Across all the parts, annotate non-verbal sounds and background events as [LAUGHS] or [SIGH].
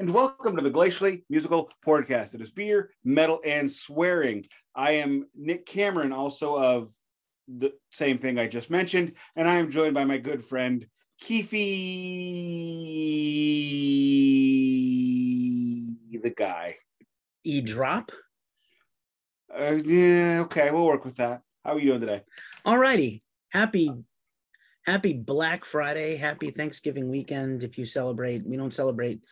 and welcome to the Glacially Musical Pouredcast. It is beer, metal, and swearing. I am Nik Cameron, also of the same thing I just mentioned, and I am joined by my good friend Keefe, the guy. E drop. Uh, yeah, okay, we'll work with that. How are you doing today? All righty. Happy happy Black Friday. Happy Thanksgiving weekend if you celebrate. We don't celebrate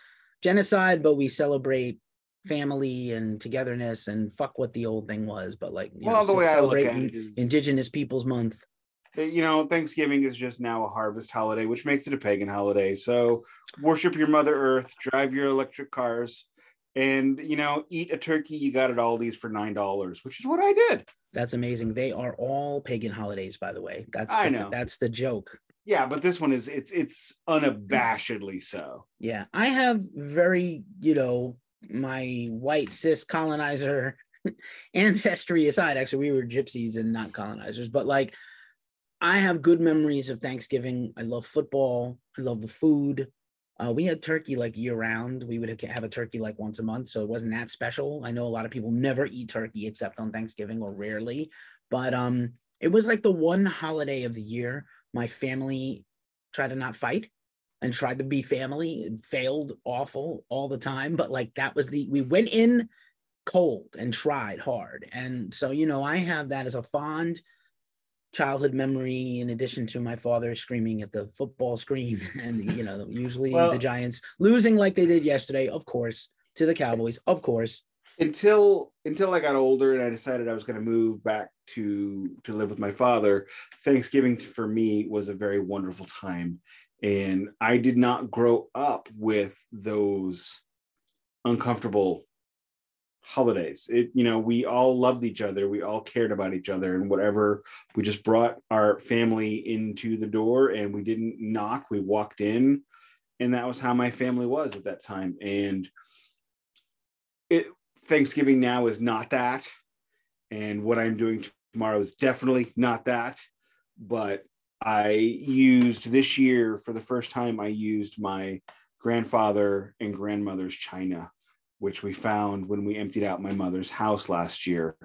genocide, but we celebrate family and togetherness and fuck what the old thing was. But like, well, know, the way I look at it is, Indigenous Peoples Month. Uh, you know, Thanksgiving is just now a harvest holiday, which makes it a pagan holiday. So worship your Mother Earth, drive your electric cars, and you know, eat a turkey you got at Aldi's for nine dollars, which is what I did. That's amazing. They are all pagan holidays, by the way. That's I the, know. That's the joke. Yeah, but this one is it's it's unabashedly so. Yeah, I have very you know my white cis colonizer [LAUGHS] ancestry aside. Actually, we were gypsies and not colonizers, but like I have good memories of Thanksgiving. I love football. I love the food. Uh, we had turkey like year round. We would have a turkey like once a month, so it wasn't that special. I know a lot of people never eat turkey except on Thanksgiving or rarely, but um, it was like the one holiday of the year my family tried to not fight and tried to be family. It failed awful all the time, but like that was the we went in cold and tried hard, and so you know I have that as a fond childhood memory in addition to my father screaming at the football screen [LAUGHS] and you know usually well, the giants losing like they did yesterday of course to the cowboys of course until until I got older and I decided I was going to move back to to live with my father, Thanksgiving for me was a very wonderful time, and I did not grow up with those uncomfortable holidays. It you know we all loved each other, we all cared about each other, and whatever we just brought our family into the door, and we didn't knock, we walked in, and that was how my family was at that time, and it Thanksgiving now is not that. And what I'm doing tomorrow is definitely not that. But I used this year for the first time, I used my grandfather and grandmother's china, which we found when we emptied out my mother's house last year.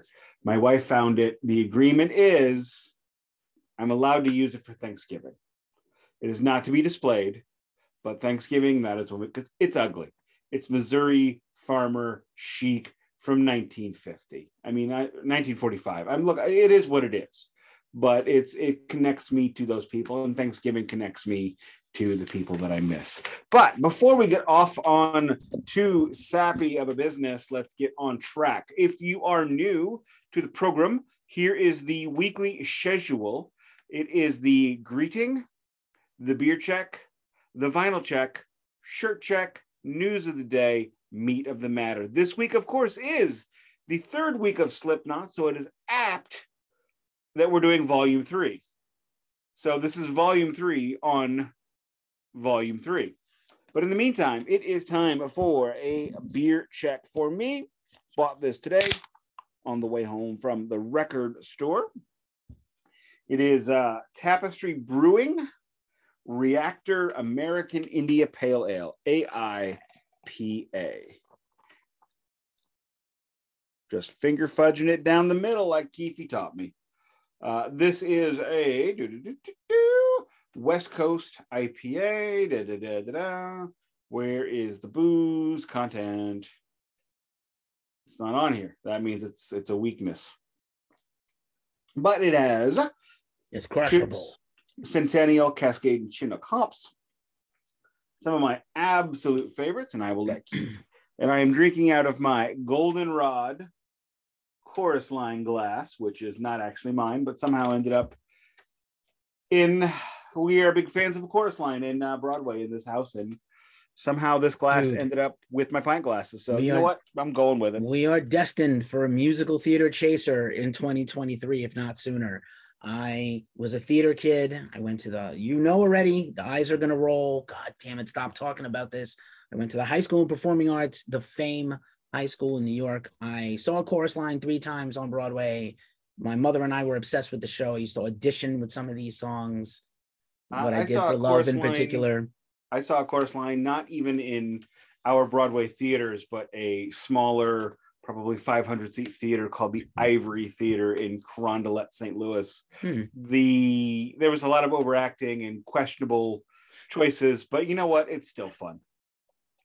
My wife found it. The agreement is I'm allowed to use it for Thanksgiving. It is not to be displayed, but Thanksgiving, that is when because it's ugly. It's Missouri farmer chic from 1950. I mean, I, 1945. I'm look. It is what it is, but it's it connects me to those people, and Thanksgiving connects me to the people that I miss. But before we get off on too sappy of a business, let's get on track. If you are new to the program, here is the weekly schedule. It is the greeting, the beer check, the vinyl check, shirt check, news of the day, meat of the matter. This week, of course, is the third week of Slipknot, so it is apt that we're doing volume three. So this is volume three on volume three. But in the meantime, it is time for a beer check for me. Bought this today on the way home from the record store. It is uh, Tapestry Brewing Reactor American India Pale Ale, AI PA. Just finger fudging it down the middle like Keefe taught me. Uh, this is a West Coast IPA. Da, da, da, da, da. Where is the booze content? It's not on here. That means it's it's a weakness. But it has it's crushable. Centennial Cascade and Chinook hops, some of my absolute favorites, and I will let you. and I am drinking out of my Goldenrod chorus line glass, which is not actually mine, but somehow ended up in. We are big fans of chorus line in uh, Broadway in this house, and somehow this glass Dude, ended up with my pint glasses. So you are, know what? I'm going with it. We are destined for a musical theater chaser in 2023, if not sooner. I was a theater kid. I went to the, you know already, the eyes are going to roll. God damn it, stop talking about this. I went to the High School of Performing Arts, the Fame High School in New York. I saw a chorus line three times on Broadway. My mother and I were obsessed with the show. I used to audition with some of these songs. What I, I did for Love in particular. I saw a chorus line not even in our Broadway theaters, but a smaller, probably 500 seat theater called the Ivory Theater in Carondelet, St. Louis. Hmm. The there was a lot of overacting and questionable choices, but you know what? It's still fun.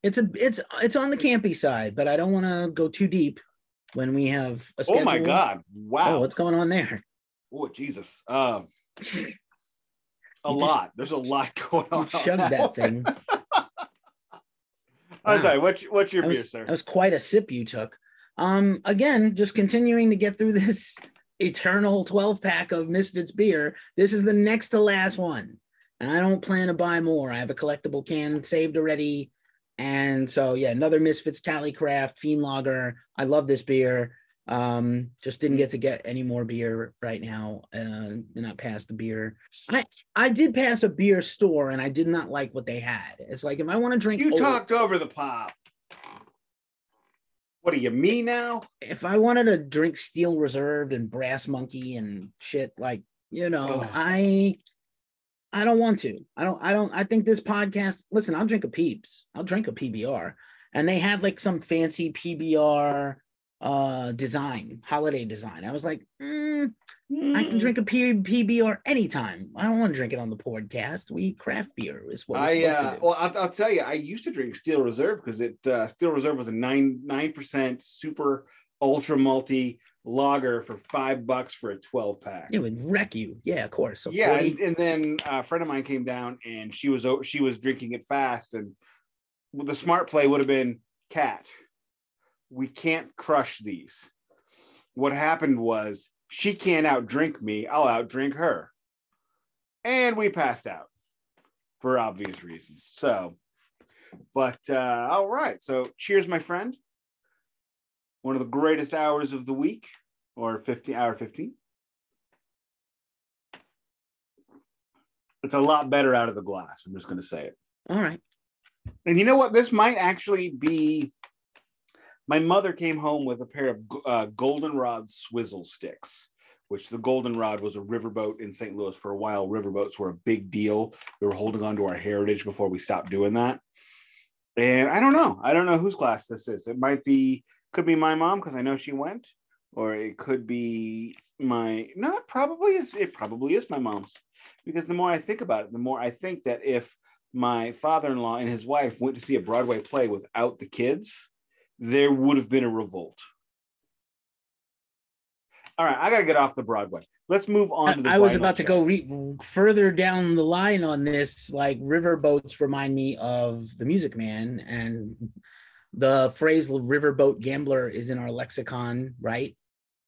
It's a it's it's on the campy side, but I don't want to go too deep when we have a Oh my schedule. God! Oh, Wow! what's going on there? Oh, Jesus! Um, [LAUGHS] a You just- lot. There's a lot going on. now. that thing. [LAUGHS] I'm Wow. sorry. What's what's your That beer, sir? that was quite a sip you took. Um, again, just continuing to get through [LAUGHS] this eternal 12 pack of Misfits beer. This is the next to last one. And I don't plan to buy more. I have a collectible can saved already. And so, yeah, another Misfits CaliCraft Fiend Lager. I love this beer. Um, just didn't get to get any more beer right now. Uh, not past the beer. I I did pass a beer store and I did not like what they had. It's like if I want to drink You old- talked over the pop. What do you, mean now? if I wanted to drink Steel Reserve and Brass Monkey and shit, like you know. I I don't want to. I don't. I don't. I think this podcast. Listen, I'll drink a Peeps. I'll drink a PBR, and they had like some fancy PBR uh design, holiday design. I was like, mm, I can drink a P- PBR anytime. I don't want to drink it on the podcast. We eat craft beer is what I uh, well, I'll, I'll tell you, I used to drink Steel Reserve because it uh, Steel Reserve was a nine nine percent super ultra multi lager for five bucks for a twelve pack. it would wreck you. Yeah, of course. So yeah, 40 and, and then a friend of mine came down and she was she was drinking it fast, and the smart play would have been cat. We can't crush these. What happened was she can't outdrink me. I'll outdrink her, and we passed out for obvious reasons. So, but uh, all right. So, cheers, my friend. One of the greatest hours of the week, or 15 hour 15. It's a lot better out of the glass. I'm just going to say it. All right. And you know what? This might actually be. My mother came home with a pair of uh, goldenrod swizzle sticks, which the goldenrod was a riverboat in St. Louis for a while. Riverboats were a big deal. We were holding on to our heritage before we stopped doing that. And I don't know. I don't know whose glass this is. It might be, could be my mom because I know she went, or it could be my. No, it probably is. It probably is my mom's because the more I think about it, the more I think that if my father-in-law and his wife went to see a Broadway play without the kids, there would have been a revolt. All right, I got to get off the Broadway. Let's move on to the I, I was about to go re- further down the line on this. Like riverboats remind me of the Music Man, and the phrase "riverboat gambler" is in our lexicon, right?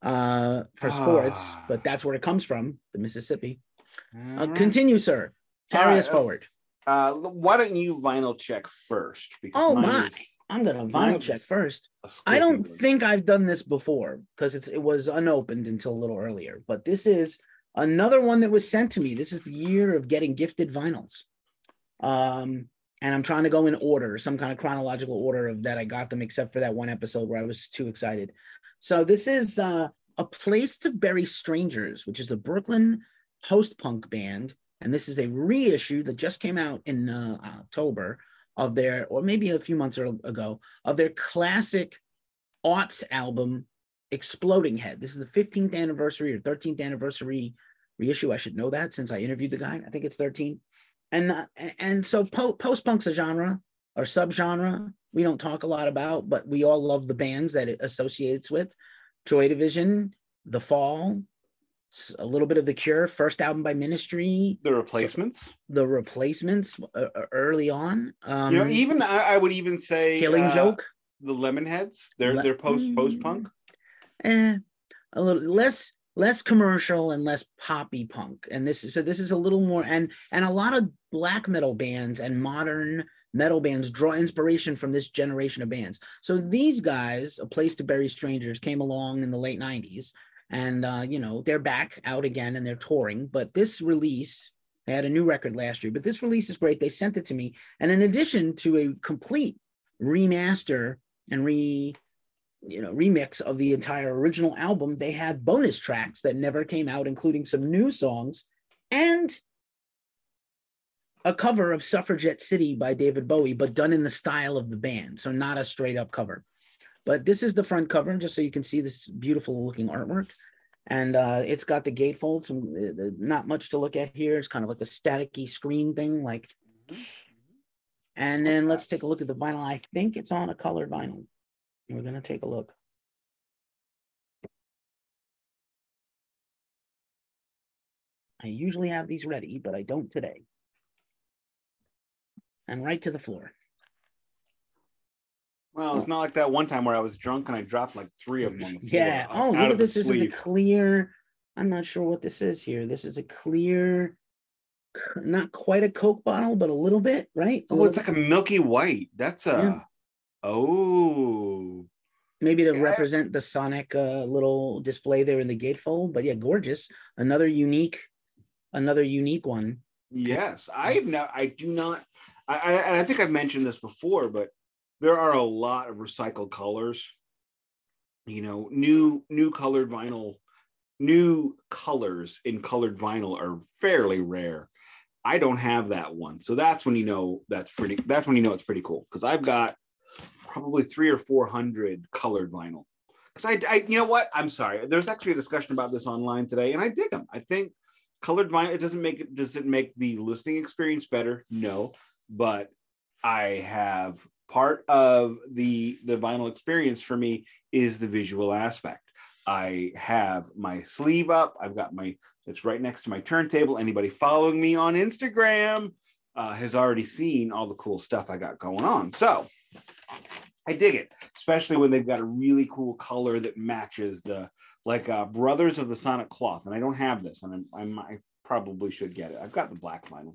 Uh, for sports, Ah. but that's where it comes from, the Mississippi. Uh, right. Continue, sir. Carry right, us uh, forward. Uh, why don't you vinyl check first? Because Oh, mine my. is I'm gonna vinyl check first. I don't think I've done this before because it's it was unopened until a little earlier. But this is another one that was sent to me. This is the year of getting gifted vinyls. Um, and I'm trying to go in order, some kind of chronological order of that I got them, except for that one episode where I was too excited. So this is uh, a place to bury strangers, which is a Brooklyn post-punk band, and this is a reissue that just came out in uh, October of their, or maybe a few months ago, of their classic aughts album, Exploding Head. This is the 15th anniversary or 13th anniversary reissue. I should know that since I interviewed the guy. I think it's 13. And uh, and so po- post punk's a genre or subgenre we don't talk a lot about, but we all love the bands that it associates with. Joy Division, The Fall, a little bit of The Cure, first album by Ministry, the replacements. The Replacements uh, uh, early on. Um, you know, even I, I would even say Killing uh, Joke. the Lemonheads. They're Le- they're post post punk. eh, a little less less commercial and less poppy punk and this is so this is a little more and and a lot of black metal bands and modern metal bands draw inspiration from this generation of bands so these guys a place to bury strangers came along in the late 90s and uh you know they're back out again and they're touring but this release they had a new record last year but this release is great they sent it to me and in addition to a complete remaster and re you know remix of the entire original album they had bonus tracks that never came out including some new songs and a cover of Suffragette City by David Bowie, but done in the style of the band. So not a straight up cover. But this is the front cover, just so you can see this beautiful looking artwork. And uh, it's got the gatefold, so uh, not much to look at here. It's kind of like a staticky screen thing, like. And then let's take a look at the vinyl. I think it's on a colored vinyl. We're gonna take a look. I usually have these ready, but I don't today. And right to the floor. Well, it's not like that one time where I was drunk and I dropped like three of them on the floor. Yeah. Oh, look at this. This is a clear. I'm not sure what this is here. This is a clear, not quite a Coke bottle, but a little bit, right? A Oh, it's like a milky white. That's a. Yeah. Oh. maybe to represent the Sonic uh, little display there in the gatefold. But yeah, gorgeous. Another unique, another unique one. Yes, I've not. I do not. I, I and I think I've mentioned this before, but there are a lot of recycled colors. You know, new new colored vinyl, new colors in colored vinyl are fairly rare. I don't have that one, so that's when you know that's pretty. That's when you know it's pretty cool because I've got probably three or four hundred colored vinyl. Because I, I, you know what? I'm sorry. There's actually a discussion about this online today, and I dig them. I think colored vinyl it doesn't make it does it make the listening experience better no but i have part of the the vinyl experience for me is the visual aspect. I have my sleeve up. I've got my it's right next to my turntable. Anybody following me on instagram uh, has already seen all the cool stuff i got going on. So i dig it especially when they've got a really cool color that matches the like uh, Brothers of the Sonic Cloth, and I don't have this, and I'm, I'm I probably should get it. I've got the black vinyl.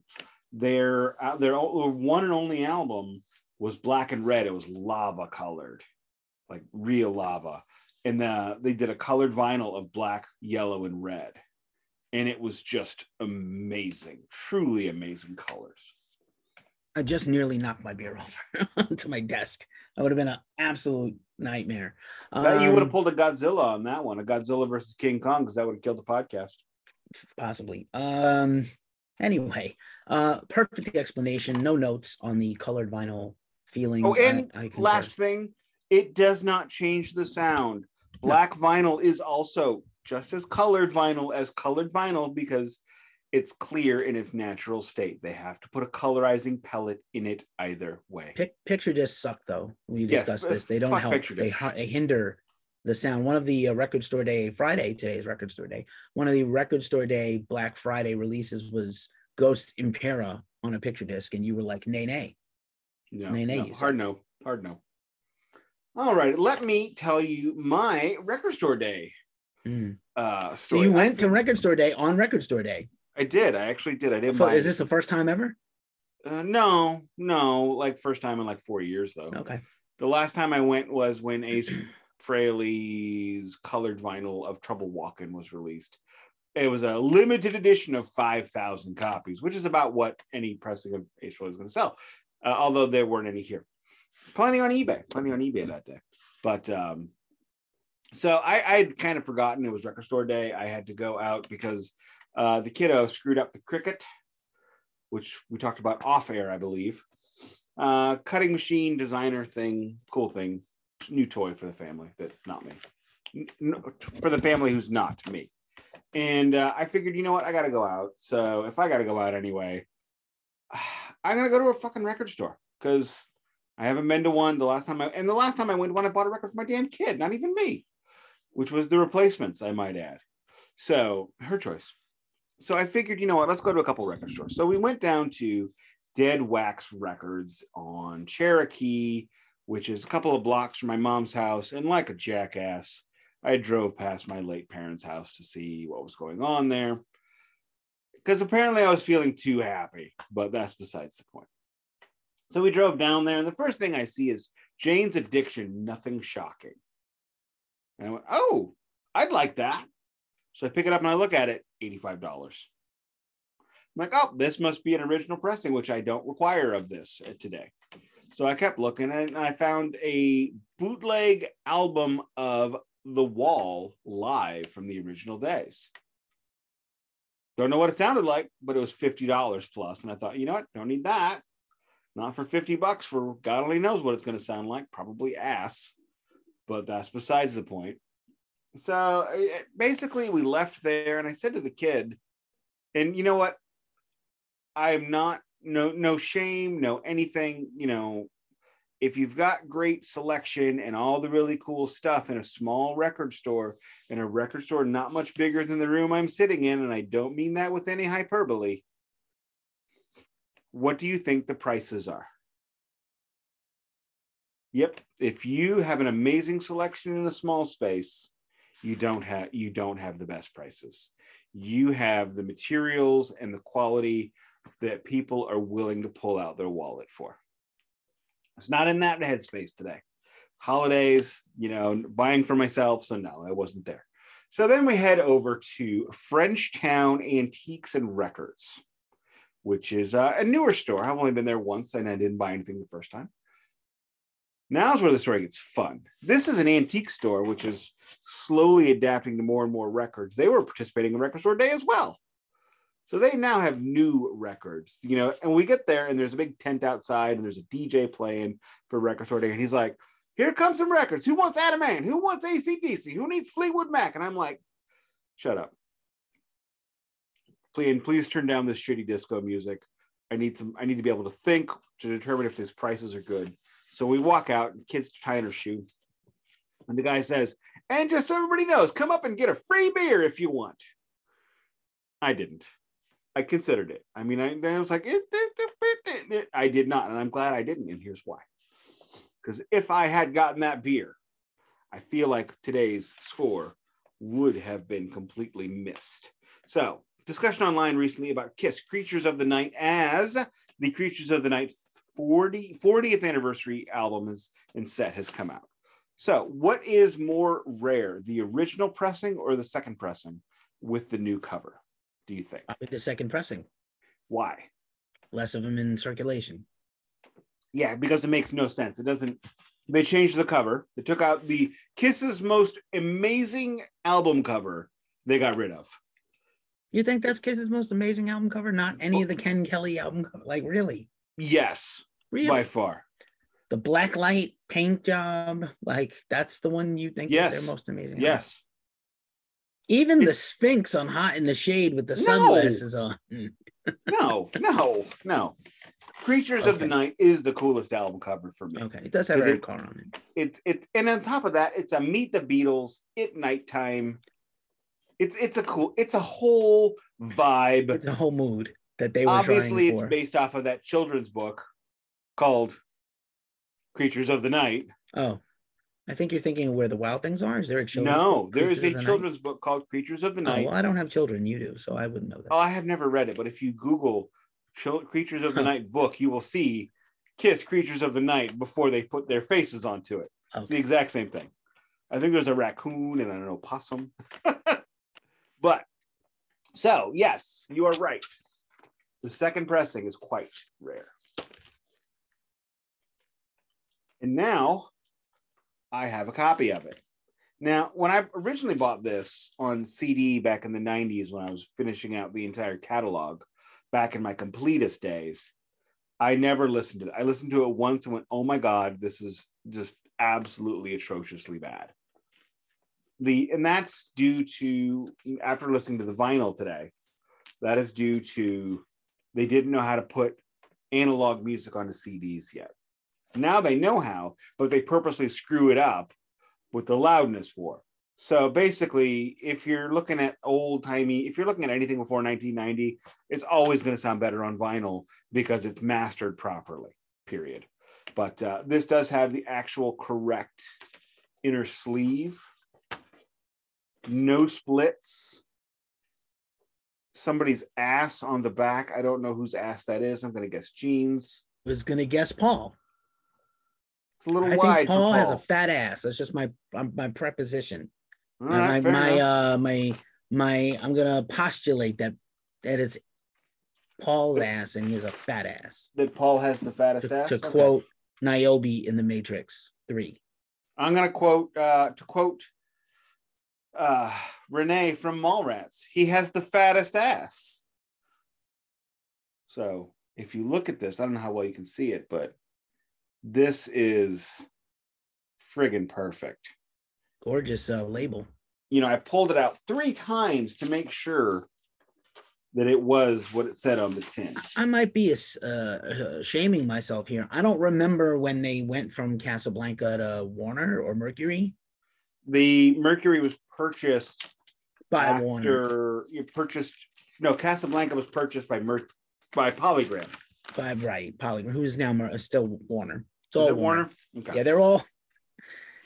Their uh, their one and only album was black and red. It was lava colored, like real lava, and the, they did a colored vinyl of black, yellow, and red, and it was just amazing, truly amazing colors. I just nearly knocked my beer [LAUGHS] over onto my desk. That would have been an absolute nightmare. That you would have Um, pulled a Godzilla on that one, a Godzilla versus King Kong, because that would have killed the podcast. possibly. Um, anyway, uh, perfect explanation. No notes on the colored vinyl feelings. Oh, and I, I last thing, it does not change the sound. Black vinyl is also just as colored vinyl as colored vinyl because it's clear in its natural state. They have to put a colorizing pellet in it either way. Pic- picture discs suck though. We discussed uh, this. They don't help. They, they hinder the sound. One of the uh, record store day Friday today's record store day. One of the record store day Black Friday releases was Ghost Impera on a picture disc, and you were like, nay, nay. No, no, hard no, hard no. All right, let me tell you my record store day Mm. uh So you went to record store day on record store day. I did. I actually did. I didn't So buy is this the first time ever? Uh, no, no, like first time in like four years though. Okay. The last time I went was when Ace Frehley's colored vinyl of Trouble Walking was released. It was a limited edition of 5,000 copies, which is about what any pressing of Ace Frehley is going to sell, uh, although there weren't any here. Plenty on eBay, plenty on eBay that day. But um, so I, I had kind of forgotten it was record store day. I had to go out because uh, the kiddo screwed up the Cricut, which we talked about off air, I believe uh cutting machine designer thing cool thing new toy for the family that not me N- n- for the family who's not me and uh, i figured you know what i gotta go out so if i gotta go out anyway [SIGHS] i'm gonna go to a fucking record store because i haven't been to one the last time i and the last time i went to one i bought a record for my damn kid not even me which was the replacements i might add so her choice so i figured you know what let's go to a couple record stores so we went down to Dead Wax Records on Cherokee, which is a couple of blocks from my mom's house. And like a jackass, I drove past my late parents' house to see what was going on there. Because apparently I was feeling too happy, but that's besides the point. So we drove down there, and the first thing I see is Jane's Addiction, Nothing Shocking. And I went, Oh, I'd like that. So I pick it up and I look at it, $85. I'm like, oh, this must be an original pressing, which I don't require of this uh, today. So I kept looking and I found a bootleg album of The Wall live from the original days. Don't know what it sounded like, but it was $50 plus. And I thought, you know what? Don't need that. Not for 50 bucks for God only knows what it's going to sound like. Probably ass, but that's besides the point. So basically, we left there, and I said to the kid, and you know what? I'm not no no shame, no anything. You know, if you've got great selection and all the really cool stuff in a small record store, in a record store not much bigger than the room I'm sitting in, and I don't mean that with any hyperbole. What do you think the prices are? Yep, if you have an amazing selection in a small space, you don't have you don't have the best prices you have the materials and the quality that people are willing to pull out their wallet for it's not in that headspace today holidays you know buying for myself so no i wasn't there so then we head over to frenchtown antiques and records which is uh, a newer store i've only been there once and i didn't buy anything the first time Now's where the story gets fun. This is an antique store, which is slowly adapting to more and more records. They were participating in Record Store Day as well. So they now have new records, you know, and we get there and there's a big tent outside and there's a DJ playing for Record Store Day. And he's like, here comes some records. Who wants Adam Ant? Who wants ACDC? Who needs Fleetwood Mac? And I'm like, shut up. Please, please turn down this shitty disco music. I need some, I need to be able to think to determine if his prices are good. So we walk out, and kid's tying her shoe. And the guy says, and just so everybody knows, come up and get a free beer if you want. I didn't. I considered it. I mean, I, I was like, I did not. And I'm glad I didn't. And here's why. Because if I had gotten that beer, I feel like today's score would have been completely missed. So, discussion online recently about Kiss Creatures of the Night as the Creatures of the Night 40 40th anniversary album is and set has come out. So, what is more rare, the original pressing or the second pressing with the new cover? Do you think? With the second pressing. Why? Less of them in circulation. Yeah, because it makes no sense. It doesn't. They changed the cover. They took out the Kiss's most amazing album cover. They got rid of. You think that's Kiss's most amazing album cover? Not any of the Ken Kelly album cover? Like really? Yes, really? by far. The black light paint job, like that's the one you think yes. is their most amazing. Yes. Even the Sphinx on Hot in the Shade with the sunglasses no. on. no, no, no. Creatures okay. of the Night is the coolest album cover for me. Okay, it does have a car on it. It's it, and on top of that, it's a Meet the Beatles at nighttime. It's it's a cool. It's a whole vibe. It's a whole mood that they were obviously it's based off of that children's book called Creatures of the Night. Oh, I think you're thinking of where the wild things are. Is there a children's no? Book, there is a children's book called Creatures of the oh, Night. Oh, well, I don't have children. You do, so I wouldn't know that. Oh, I have never read it, but if you Google Creatures of the Night book, you will see Kiss Creatures of the Night before they put their faces onto it. Okay. It's the exact same thing. I think there's a raccoon and I don't know possum. [LAUGHS] but so yes, you are right. The second pressing is quite rare. And now I have a copy of it. Now, when I originally bought this on CD back in the 90s, when I was finishing out the entire catalog back in my completest days, I never listened to it. I listened to it once and went, oh my God, this is just absolutely atrociously bad. The and that's due to after listening to the vinyl today, that is due to they didn't know how to put analog music onto CDs yet. Now they know how, but they purposely screw it up with the loudness war. So basically, if you're looking at old timey, if you're looking at anything before 1990, it's always going to sound better on vinyl because it's mastered properly, period. But uh, this does have the actual correct inner sleeve, no splits, somebody's ass on the back. I don't know whose ass that is. I'm going to guess Gene's. Was going to guess Paul. It's a little I wide. Think Paul, Paul, has a fat ass. That's just my my preposition. Right, my my uh my my I'm gonna postulate that that it's Paul's ass and he's a fat ass. That Paul has the fattest to, ass. To okay. quote Niobe in the Matrix Three. I'm gonna quote uh to quote uh, Renee from Mallrats. He has the fattest ass. So if you look at this, I don't know how well you can see it, but this is friggin' perfect. Gorgeous uh, label. You know, I pulled it out three times to make sure that it was what it said on the tin. I might be uh, uh, shaming myself here. I don't remember when they went from Casablanca to Warner or Mercury. The Mercury was purchased by after Warner. you purchased. No, Casablanca was purchased by Mer- by Polygram. By right, Polygram, who's now Mer- still Warner. It's Is all it Warner? Okay. Yeah, they're all,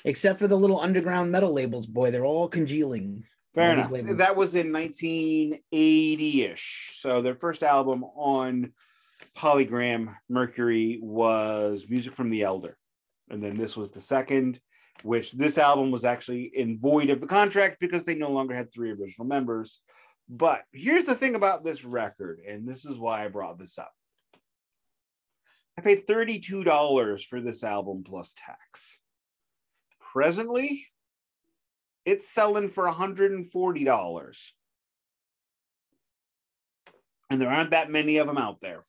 except for the little underground metal labels, boy, they're all congealing. Fair enough. labels. That was in 1980-ish. So their first album on Polygram Mercury was Music from the Elder. And then this was the second, which this album was actually in void of the contract because they no longer had three original members. But here's the thing about this record, and this is why I brought this up. I paid $32 for this album plus tax. Presently, it's selling for $140. And there aren't that many of them out there.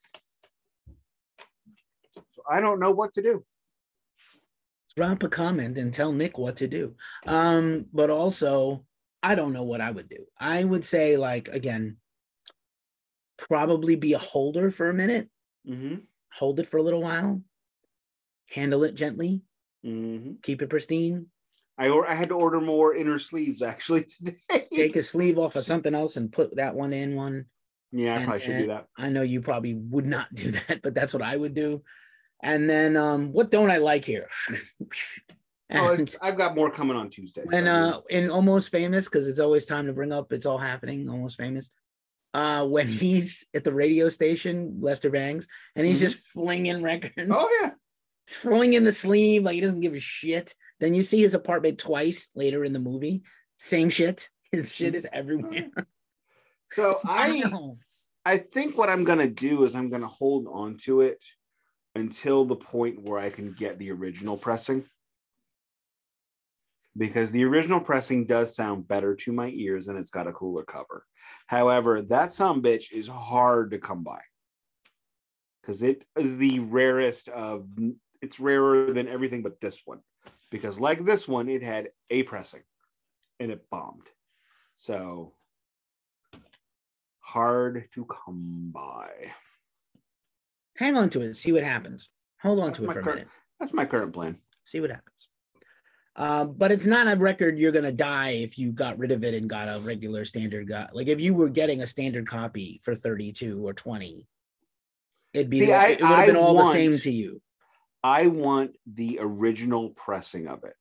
So I don't know what to do. Drop a comment and tell Nik what to do. Um, but also, I don't know what I would do. I would say, like, again, probably be a holder for a minute, Mm-hmm. Hold it for a little while, handle it gently, Mm-hmm. keep it pristine, I, or- I had to order more inner sleeves actually [LAUGHS] today. take a sleeve off of something else and put that one in one. yeah, I and- probably should do that. I know you probably would not do [LAUGHS] that, but that's what I would do. And then um, what don't I like here? [LAUGHS] Oh, And it's, I've got more coming on Tuesday. And so- uh in almost famous, because it's always time to bring up it's all happening, almost famous. Uh when he's at the radio station, Lester Bangs, and he's Mhm. just flinging records, oh yeah, flinging in the sleeve like he doesn't give a shit. Then you see his apartment twice later in the movie, same shit. His shit is everywhere. [LAUGHS] so I I think what I'm gonna do is I'm gonna hold on to it until the point where I can get the original pressing. Because the original pressing does sound better to my ears and it's got a cooler cover. However, that some bitch is hard to come by. Because it is the rarest of it's rarer than everything but this one. Because like this one, it had a pressing and it bombed. So hard to come by. Hang on to it, see what happens. Hold on That's to it for a minute. That's my current plan. see what happens. Um, but it's not a record you're gonna die if you got rid of it and got a regular standard got like if you were getting a standard copy for 32 or 20, it'd be See, like- I- it would have been all want- the same to you. I want the original pressing of it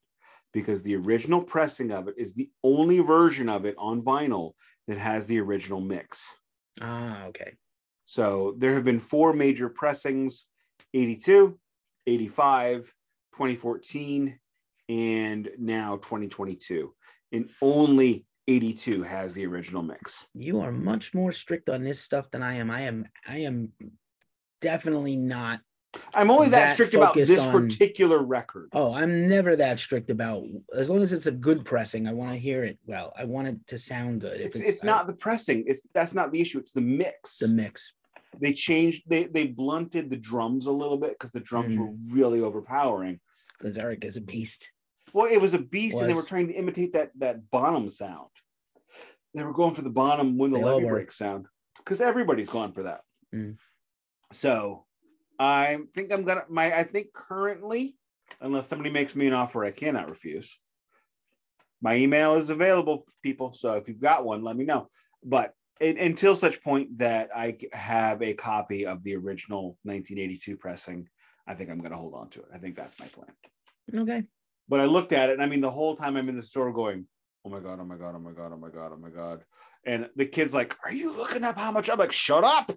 because the original pressing of it is the only version of it on vinyl that has the original mix. Ah, okay. So there have been four major pressings 82, 85, 2014, and now 2022. And only 82 has the original mix. You are much more strict on this stuff than I am. I am I am definitely not I'm only that, That strict about this on- particular record. oh, I'm never that strict about as long as it's a good pressing, I want to hear it well. I want it to sound good. It's, it's I- not the pressing. It's that's not the issue. It's the mix. the mix. they changed they they blunted the drums a little bit because the drums Mm. were really overpowering Because Eric is a beast. Well it was a beast and they were trying to imitate that that bottom sound they were going for the bottom when the They all levy were. break sound because everybody's gone for that Mm. so i think i'm gonna my i think currently unless somebody makes me an offer i cannot refuse my email is available people so if you've got one let me know but in, until such point that I have a copy of the original 1982 pressing, I think I'm going to hold on to it. I think that's my plan. Okay. But I looked at it, and I mean, the whole time I'm in the store going, "Oh my god, oh my god, oh my god, oh my god, oh my god," and the kid's like, "Are you looking up how much?" I'm like, "Shut up,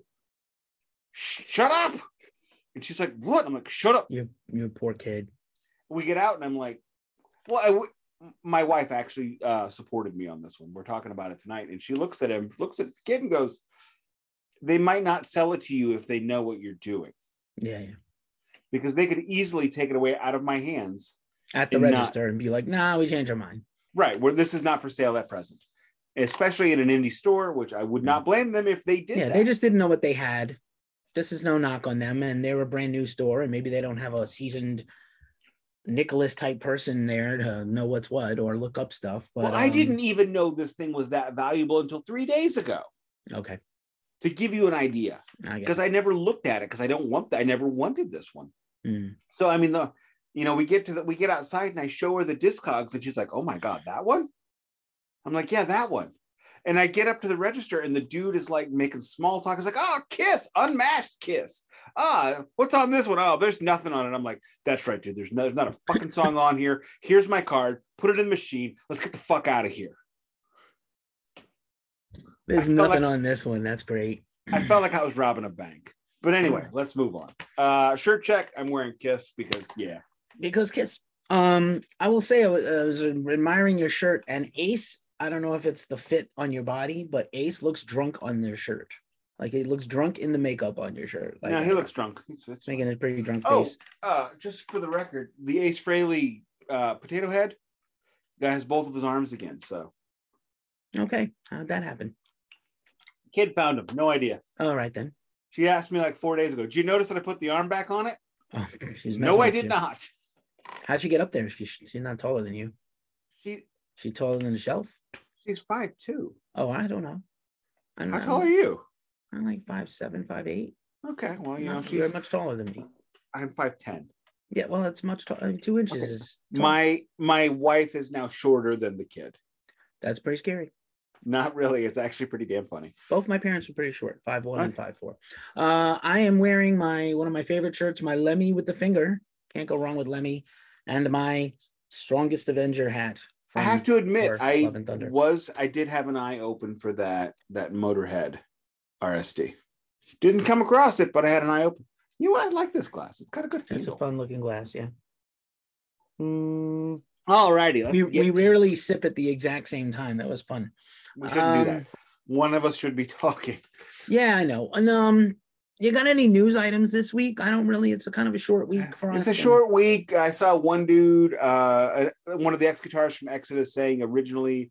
Sh- shut up," and she's like, "What?" I'm like, "Shut up." You you poor kid. We get out, and I'm like, "Well, I w- my wife actually uh, supported me on this one. We're talking about it tonight, and she looks at him, looks at the kid, and goes, "They might not sell it to you if they know what you're doing, Yeah, yeah. because they could easily take it away out of my hands At the And not- register and be like, nah, we changed our mind. Right, where this is not for sale at present, especially in an indie store, which I would not blame them if they did. yeah, that. they just didn't know what they had. This is no knock on them, and they're a brand new store, and maybe they don't have a seasoned Nicholas type person there to know what's what or look up stuff. But well, I um, didn't even know this thing was that valuable until three days ago. Okay, To give you an idea, I because I never looked at it because I don't want that. I never wanted this one. Mm. So I mean, the you know we get to the we get outside and I show her the discogs and she's like, "Oh my god, that one." I'm like, "Yeah, that one." And I get up to the register and the dude is like making small talk. He's like, "Oh, Kiss, unmasked Kiss." Ah, what's on this one? Oh, there's nothing on it. I'm like, "That's right, dude. There's no, there's not a fucking song on here. Here's my card. Put it in the machine. Let's get the fuck out of here." There's nothing like- on this one. That's great. I felt like I was robbing a bank. But anyway, let's move on. Uh, shirt check. I'm wearing Kiss because yeah. Because kiss. Um, I will say I was, I was admiring your shirt and Ace. I don't know if it's the fit on your body, but Ace looks drunk on their shirt. Like he looks drunk in the makeup on your shirt. Like yeah, he looks drunk. He's, It's making a pretty drunk Oh, face. uh, just for the record, the Ace Frehley uh, potato head guy has both of his arms again. So Okay, how'd that happen? kid found him. No idea. All right then. She asked me like four days ago. Did you notice that I put the arm back on it? Oh, she's No, I did you. not. How'd she get up there? She, she's not taller than you. She She taller than the shelf? she's five two. Oh, I don't know. I don't How know. tall are you? I'm like five seven, five eight. Okay, well you know she's much taller than me. I'm five ten. Yeah, well, it's much taller. Two inches is tall. My my wife is now shorter than the kid. That's pretty scary. Not really. It's actually pretty damn funny. Both my parents were pretty short, five one and five four. Uh, I am wearing my one of my favorite shirts, my Lemmy with the finger. Can't go wrong with Lemmy, and my strongest Avenger hat. I have to admit, I Love and Thunder. was I did have an eye open for that that Motorhead RSD. Didn't come across it, but I had an eye open. You know what? I like this glass. It's got a good It's a fun looking glass, yeah. Mm, All righty, we we rarely sip at the exact same time. That was fun. we shouldn't do that. Um, One of us should be [LAUGHS] talking. Yeah, I know. And um, you got any news items this week? I don't really. It's a kind of a short week for us. It's a short week. I saw one dude, uh, uh, one of the ex guitarists from Exodus, saying originally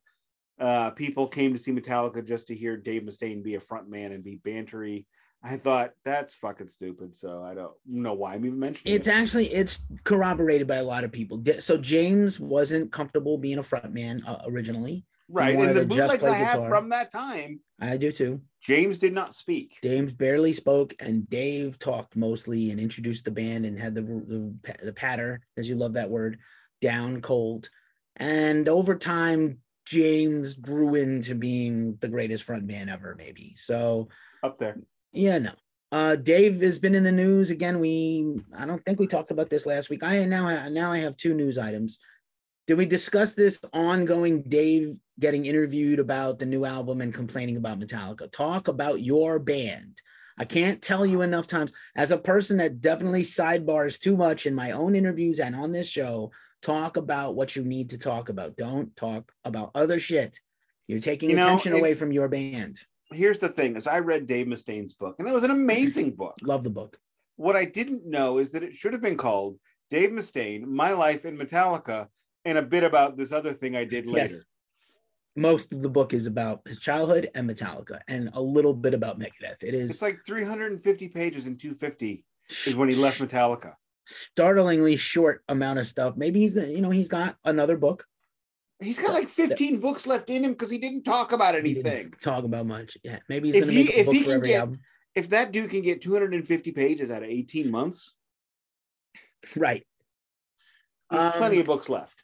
uh, people came to see Metallica just to hear Dave Mustaine be a front man and be bantery. I thought that's fucking stupid. So I don't know why I'm even mentioning It's it. actually it's corroborated by a lot of people. So James wasn't comfortable being a frontman uh, originally. Right. And the bootlegs I have guitar. from that time, I do too. James did not speak. James barely spoke, and Dave talked mostly and introduced the band and had the the, the patter, as you love that word, down cold. And over time, James grew into being the greatest frontman ever, maybe. So Up there. Yeah, no. Uh, Dave has been in the news again. We I don't think we talked about this last week. I now now I have two news items. Did we discuss this ongoing Dave getting interviewed about the new album and complaining about Metallica? Talk about your band. I can't tell you enough times as a person that definitely sidebars too much in my own interviews and on this show. Talk about what you need to talk about. Don't talk about other shit. You're taking You know, attention it- away from your band. Here's the thing: is I read Dave Mustaine's book, and it was an amazing book. [LAUGHS] Love the book. What I didn't know is that it should have been called Dave Mustaine, My Life in Metallica, and a bit about this other thing I did later. Yes. Most of the book is about his childhood and Metallica, and a little bit about Megadeth. It is It's like 350 pages and 250 is when he left Metallica. startlingly short amount of stuff. Maybe he's you know, he's got another book. He's got like 15 books left in him because he didn't talk about anything. Talk about much. Yeah, maybe he's If gonna he- make a if book he for can every get- album. If that dude can get 250 pages out of 18 months, Right. there's Um, plenty of books left.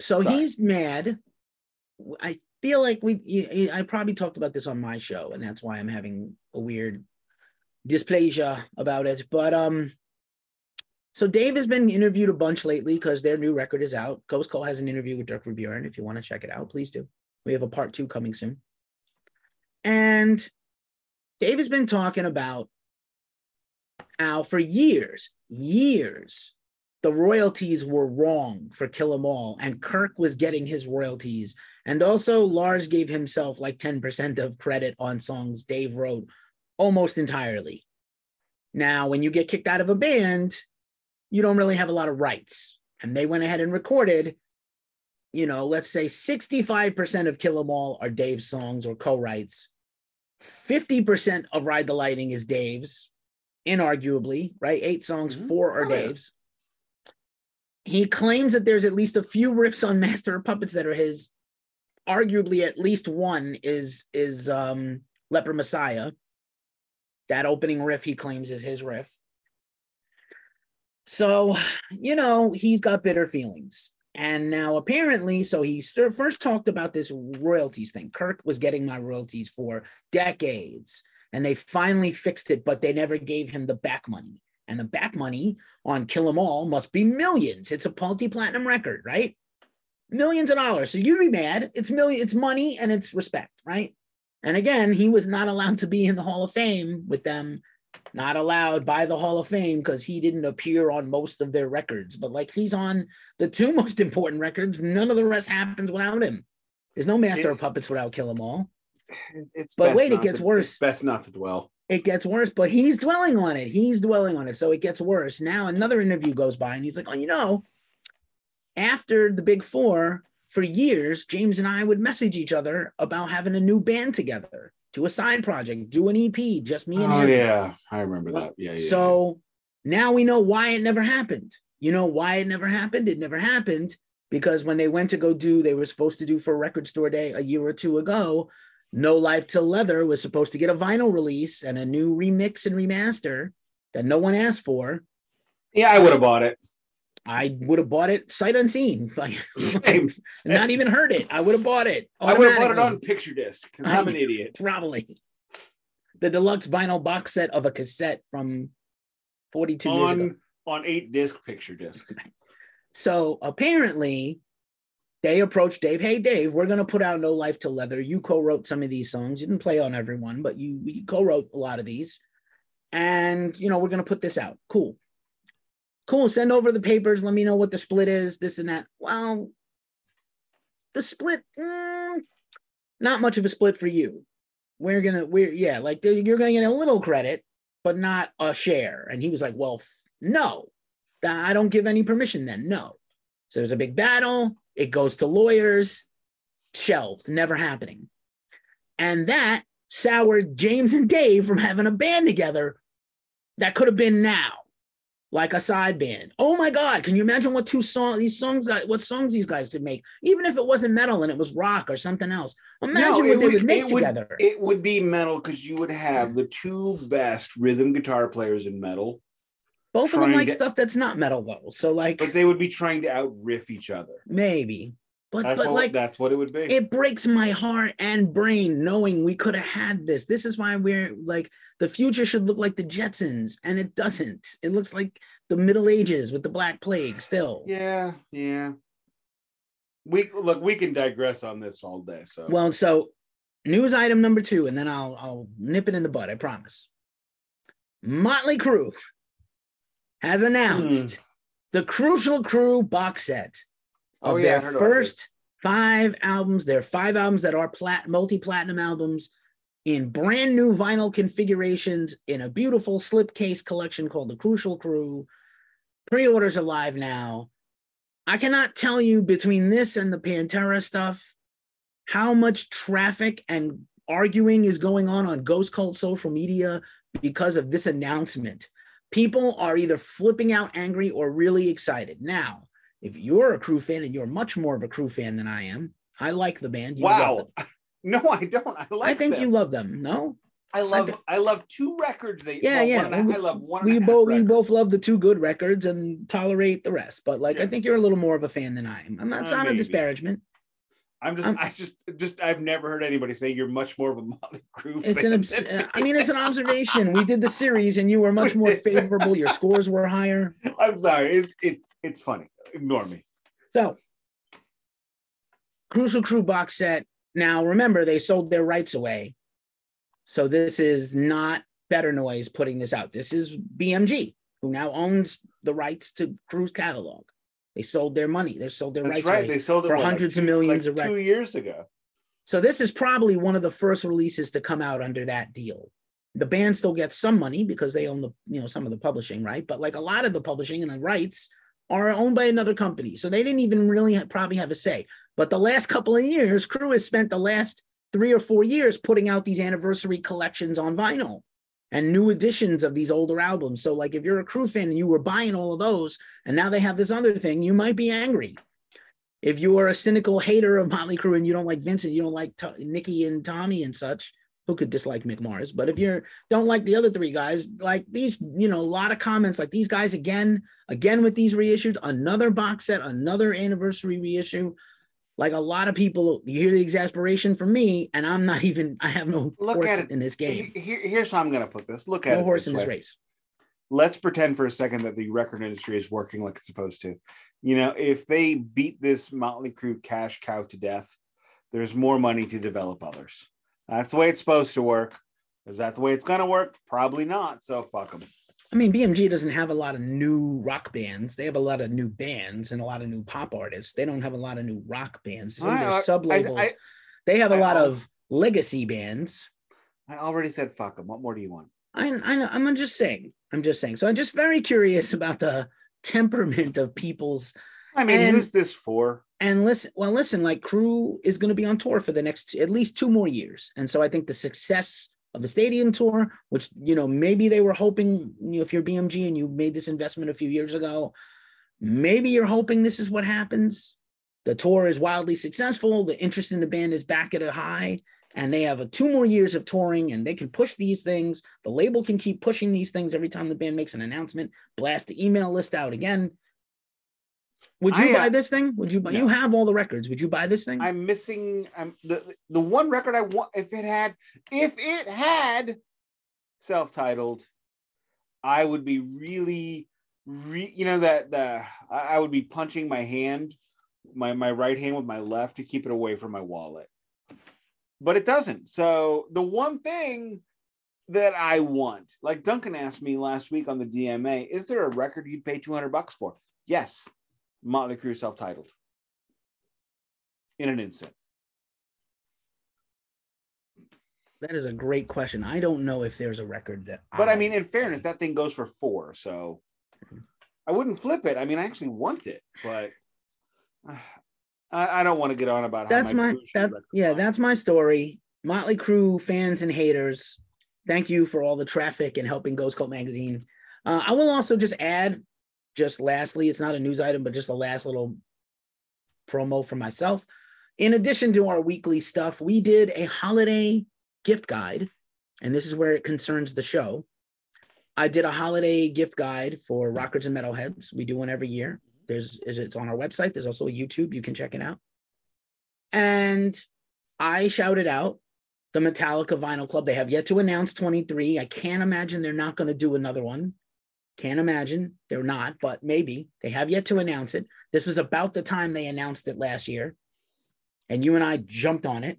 So Sorry. he's mad. I feel like we. I probably talked about this on my show, and that's why I'm having a weird dysplasia about it. But um, so Dave has been interviewed a bunch lately because their new record is out. Ghost Cult has an interview with Dirk Verbeuren. If you want to check it out, please do. We have a part two coming soon. And Dave has been talking about how for years, years, the royalties were wrong for Kill 'Em All, and Kirk was getting his royalties. And also, Lars gave himself like 10% of credit on songs Dave wrote almost entirely. Now, when you get kicked out of a band, you don't really have a lot of rights. And they went ahead and recorded you know, let's say 65% of Kill 'Em All are Dave's songs or co-writes. 50% of Ride the Lightning is Dave's, inarguably, right? Eight songs, Mhm. four are Oh. Dave's. He claims that there's at least a few riffs on Master of Puppets that are his. Arguably, at least one is is um Leper Messiah. That opening riff he claims is his riff. So, you know, he's got bitter feelings. And now apparently, so he st- first talked about this royalties thing. Kirk was getting my royalties for decades, and they finally fixed it, but they never gave him the back money. And the back money on Kill 'Em All must be millions. It's a multi-platinum record, right? Millions of dollars. So you'd be mad. It's million, it's money and it's respect, right? And again, he was not allowed to be in the Hall of Fame with them not allowed by the Hall of Fame because he didn't appear on most of their records. But like he's on the two [LAUGHS] most important records, none of the rest happens without him. There's no Master It- of Puppets without Kill 'Em All. It's But wait, it gets to- worse. Best not to dwell. It gets worse, but he's dwelling on it. He's dwelling on it. So it gets worse. Now another interview goes by and he's like, Oh, you know, after the big four, for years, James and I would message each other about having a new band together, do a side project, do an EP, just me and Oh him. Oh, yeah, I remember that. Yeah, yeah. So now we know why it never happened. You know why it never happened? It never happened because when they went to go do, they were supposed to do for Record Store Day a year or two ago. No Life Till Leather was supposed to get a vinyl release and a new remix and remaster that no one asked for. yeah, I would have bought it. I would have bought it sight unseen, [LAUGHS] like [LAUGHS] Same. not even heard it. I would have bought it. I would have bought it on picture disc because I'm an idiot. probably the deluxe vinyl box set of a cassette from 42 years ago. On on eight disc picture disc. [LAUGHS] So apparently, they approached Dave. Hey, Dave, we're gonna put out No Life Till Leather. You co-wrote some of these songs. You didn't play on everyone, but you, you co-wrote a lot of these. And you know, we're gonna put this out. Cool. Cool. Send over the papers. Let me know what the split is, this and that. Well, the split, mm, not much of a split for you. We're gonna, we're yeah, like you're gonna get a little credit, but not a share. And he was like, Well, f- no, I don't give any permission then. No. So there's a big battle. It goes to lawyers, shelved, never happening. And that soured James and Dave from having a band together that could have been now, like a side band. Oh my God, can you imagine what two songs, these songs, uh, what songs these guys could make? Even if it wasn't metal and it was rock or something else. Imagine No, what they would, make it would- together. It would be metal because you would have the two best rhythm guitar players in metal, Both of them like to- stuff that's not metal though. So like but they would be trying to out riff each other. maybe. But That's, but what, like that's what it would be. it breaks my heart and brain knowing we could have had this. This is why we're like the future should look like the Jetsons, and it doesn't. It looks like the Middle Ages with the Black Plague still. yeah, yeah. We look, we can digress on this all day. So Well, so news item number two, and then I'll I'll nip it in the bud. I promise. Motley Crue has announced the Crucial Crue box set of Oh, yeah, their first five albums. There are five albums that are plat- multi-platinum albums in brand new vinyl configurations in a beautiful slipcase collection called the Crucial Crue. Pre-orders are live now. I cannot tell you between this and the Pantera stuff how much traffic and arguing is going on on Ghost Cult social media because of this announcement. People are either flipping out angry or really excited. Now, if you're a crew fan and you're much more of a crew fan than I am, I like the band. You wow. [LAUGHS] No, I don't. I like I think them. you love them. No, I love think- I love two records. They Yeah, yeah. one a- I love one. we and a half both we both love the two good records and tolerate the rest. But like, I think you're a little more of a fan than I am. And that's Uh, not a disparagement. I'm just I'm- I just just I've never heard anybody say you're much more of a Motley Crue It's an. obs- uh, I mean, it's an observation. We did the series, and you were much more [LAUGHS] favorable. Your scores were higher. I'm sorry. It's it's it's funny. Ignore me. So, Crucial Crue box set. Now, remember, they sold their rights away. So, this is not Better Noise putting this out. This is BMG, who now owns the rights to Crue's catalog. They sold their money. They sold their That's rights right. They sold it for what, like hundreds of millions like of two years ago. So, this is probably one of the first releases to come out under that deal. The band still gets some money because they own the, you know, some of the publishing, right? But like a lot of the publishing and the rights are owned by another company. So they didn't even really have, probably have a say. But the last couple of years, Crue has spent the last three or four years putting out these anniversary collections on vinyl and new editions of these older albums. So, like, if you're a Crue fan and you were buying all of those, and now they have this other thing, you might be angry. If you are a cynical hater of Motley Crue and you don't like Vincent, you don't like T- Nikki and Tommy and such, who could dislike Mick Mars. But if you don't like the other three guys, like these, you know, a lot of comments like these guys again, again with these reissues, another box set, another anniversary reissue. Like a lot of people, you hear the exasperation from me, and I'm not even. I have no Look horse at it. in this game. Here, here's how I'm going to put this. Look at No horse this in this race. let's pretend for a second that the record industry is working like it's supposed to. You know, if they beat this Motley Crue cash cow to death, there's more money to develop others. That's the way it's supposed to work. Is that the way it's going to work? Probably not. So fuck them. I mean, BMG doesn't have a lot of new rock bands. They have a lot of new bands and a lot of new pop artists. They don't have a lot of new rock bands. Some I- their uh, I- sub labels. I- They have a I lot al- of legacy bands. I already said fuck them. What more do you want? I, I know. I'm just saying. I'm just saying. So I'm just very curious about the [LAUGHS] temperament of people's. I mean, And- who's this for? And listen, well, listen. Like Crue is going to be on tour for the next at least two more years, and so I think the success of the stadium tour, which you know maybe they were hoping, you know, if you're BMG and you made this investment a few years ago, maybe you're hoping this is what happens. The tour is wildly successful. The interest in the band is back at a high, and they have a two more years of touring, and they can push these things. The label can keep pushing these things every time the band makes an announcement. Blast the email list out again. Would you I, uh, buy this thing? Would you buy? You have all the records. Would you buy this thing? I'm missing. I'm the the one record I want. If it had, if it had self-titled, I would be really, re, you know that the I I would be punching my hand, my my right hand with my left to keep it away from my wallet. But it doesn't. So the one thing that I want, like Duncan asked me last week on the DMA, is there a record you'd pay 200 bucks for? Yes. Motley Crue self-titled. In an instant. that is a great question. I don't know if there's a record that. But I mean, in fairness, that thing goes for four, so I wouldn't flip it. I mean, I actually want it, but uh, [SIGHS] I, I don't want to get on about how that's my ship that yeah, that's my story. Motley Crue fans and haters, thank you for all the traffic and helping Ghost Cult magazine. Uh, I will also just add, just lastly, it's not a news item, but just a last little promo for myself. In addition to our weekly stuff, we did a holiday gift guide, and this is where it concerns the show. I did a holiday gift guide for rockers and metalheads. We do one every year. There's it's on our website. There's also a YouTube. You can check it out. And I shouted out the Metallica Vinyl Club. They have yet to announce 23. I can't imagine they're not going to do another one. Can't imagine they're not, but maybe they have yet to announce it. This was about the time they announced it last year. And you and I jumped on it.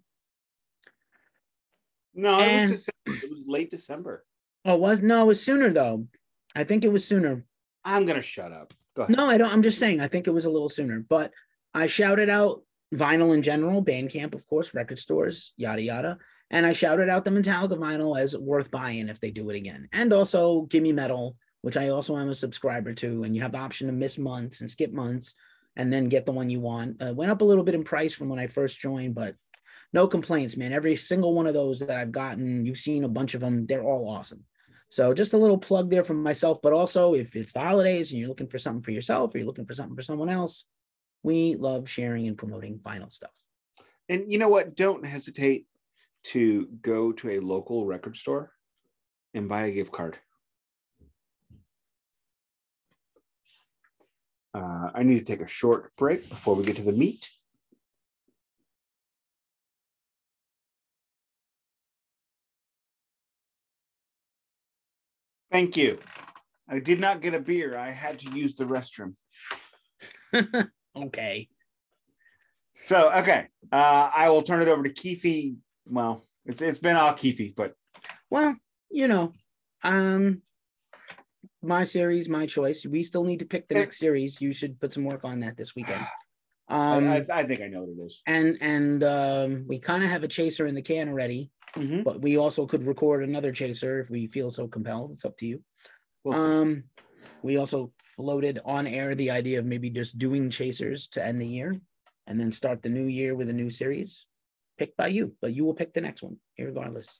No, it and- was December. It was late December. Oh, it was no, it was sooner though. I think it was sooner. I'm gonna shut up. Go ahead. No, I don't. I'm just saying. I think it was a little sooner, but I shouted out vinyl in general, Bandcamp, of course, record stores, yada yada, and I shouted out the Metallica vinyl as worth buying if they do it again, and also Gimme Metal, which I also am a subscriber to, and you have the option to miss months and skip months, and then get the one you want. Uh, went up a little bit in price from when I first joined, but no complaints, man. Every single one of those that I've gotten, you've seen a bunch of them. They're all awesome. So just a little plug there from myself, but also if it's the holidays and you're looking for something for yourself or you're looking for something for someone else, we love sharing and promoting vinyl stuff. And you know what? Don't hesitate to go to a local record store and buy a gift card. Uh, I need to take a short break before we get to the meat. Thank you. I did not get a beer. I had to use the restroom. [LAUGHS] okay. So, okay. Uh, I will turn it over to Keefe. Well, it's, it's been all Keefe, but Well, you know, um, my series, my choice. We still need to pick the next series. You should put some work on that this weekend. [SIGHS] I- Um, I, I think I know what it is. and and um, we kind of have a chaser in the can already, but we also could record another chaser if we feel so compelled. It's up to you. We'll. Um, We also floated on air the idea of maybe just doing chasers to end the year and then start the new year with a new series picked by you, but you will pick the next one, regardless.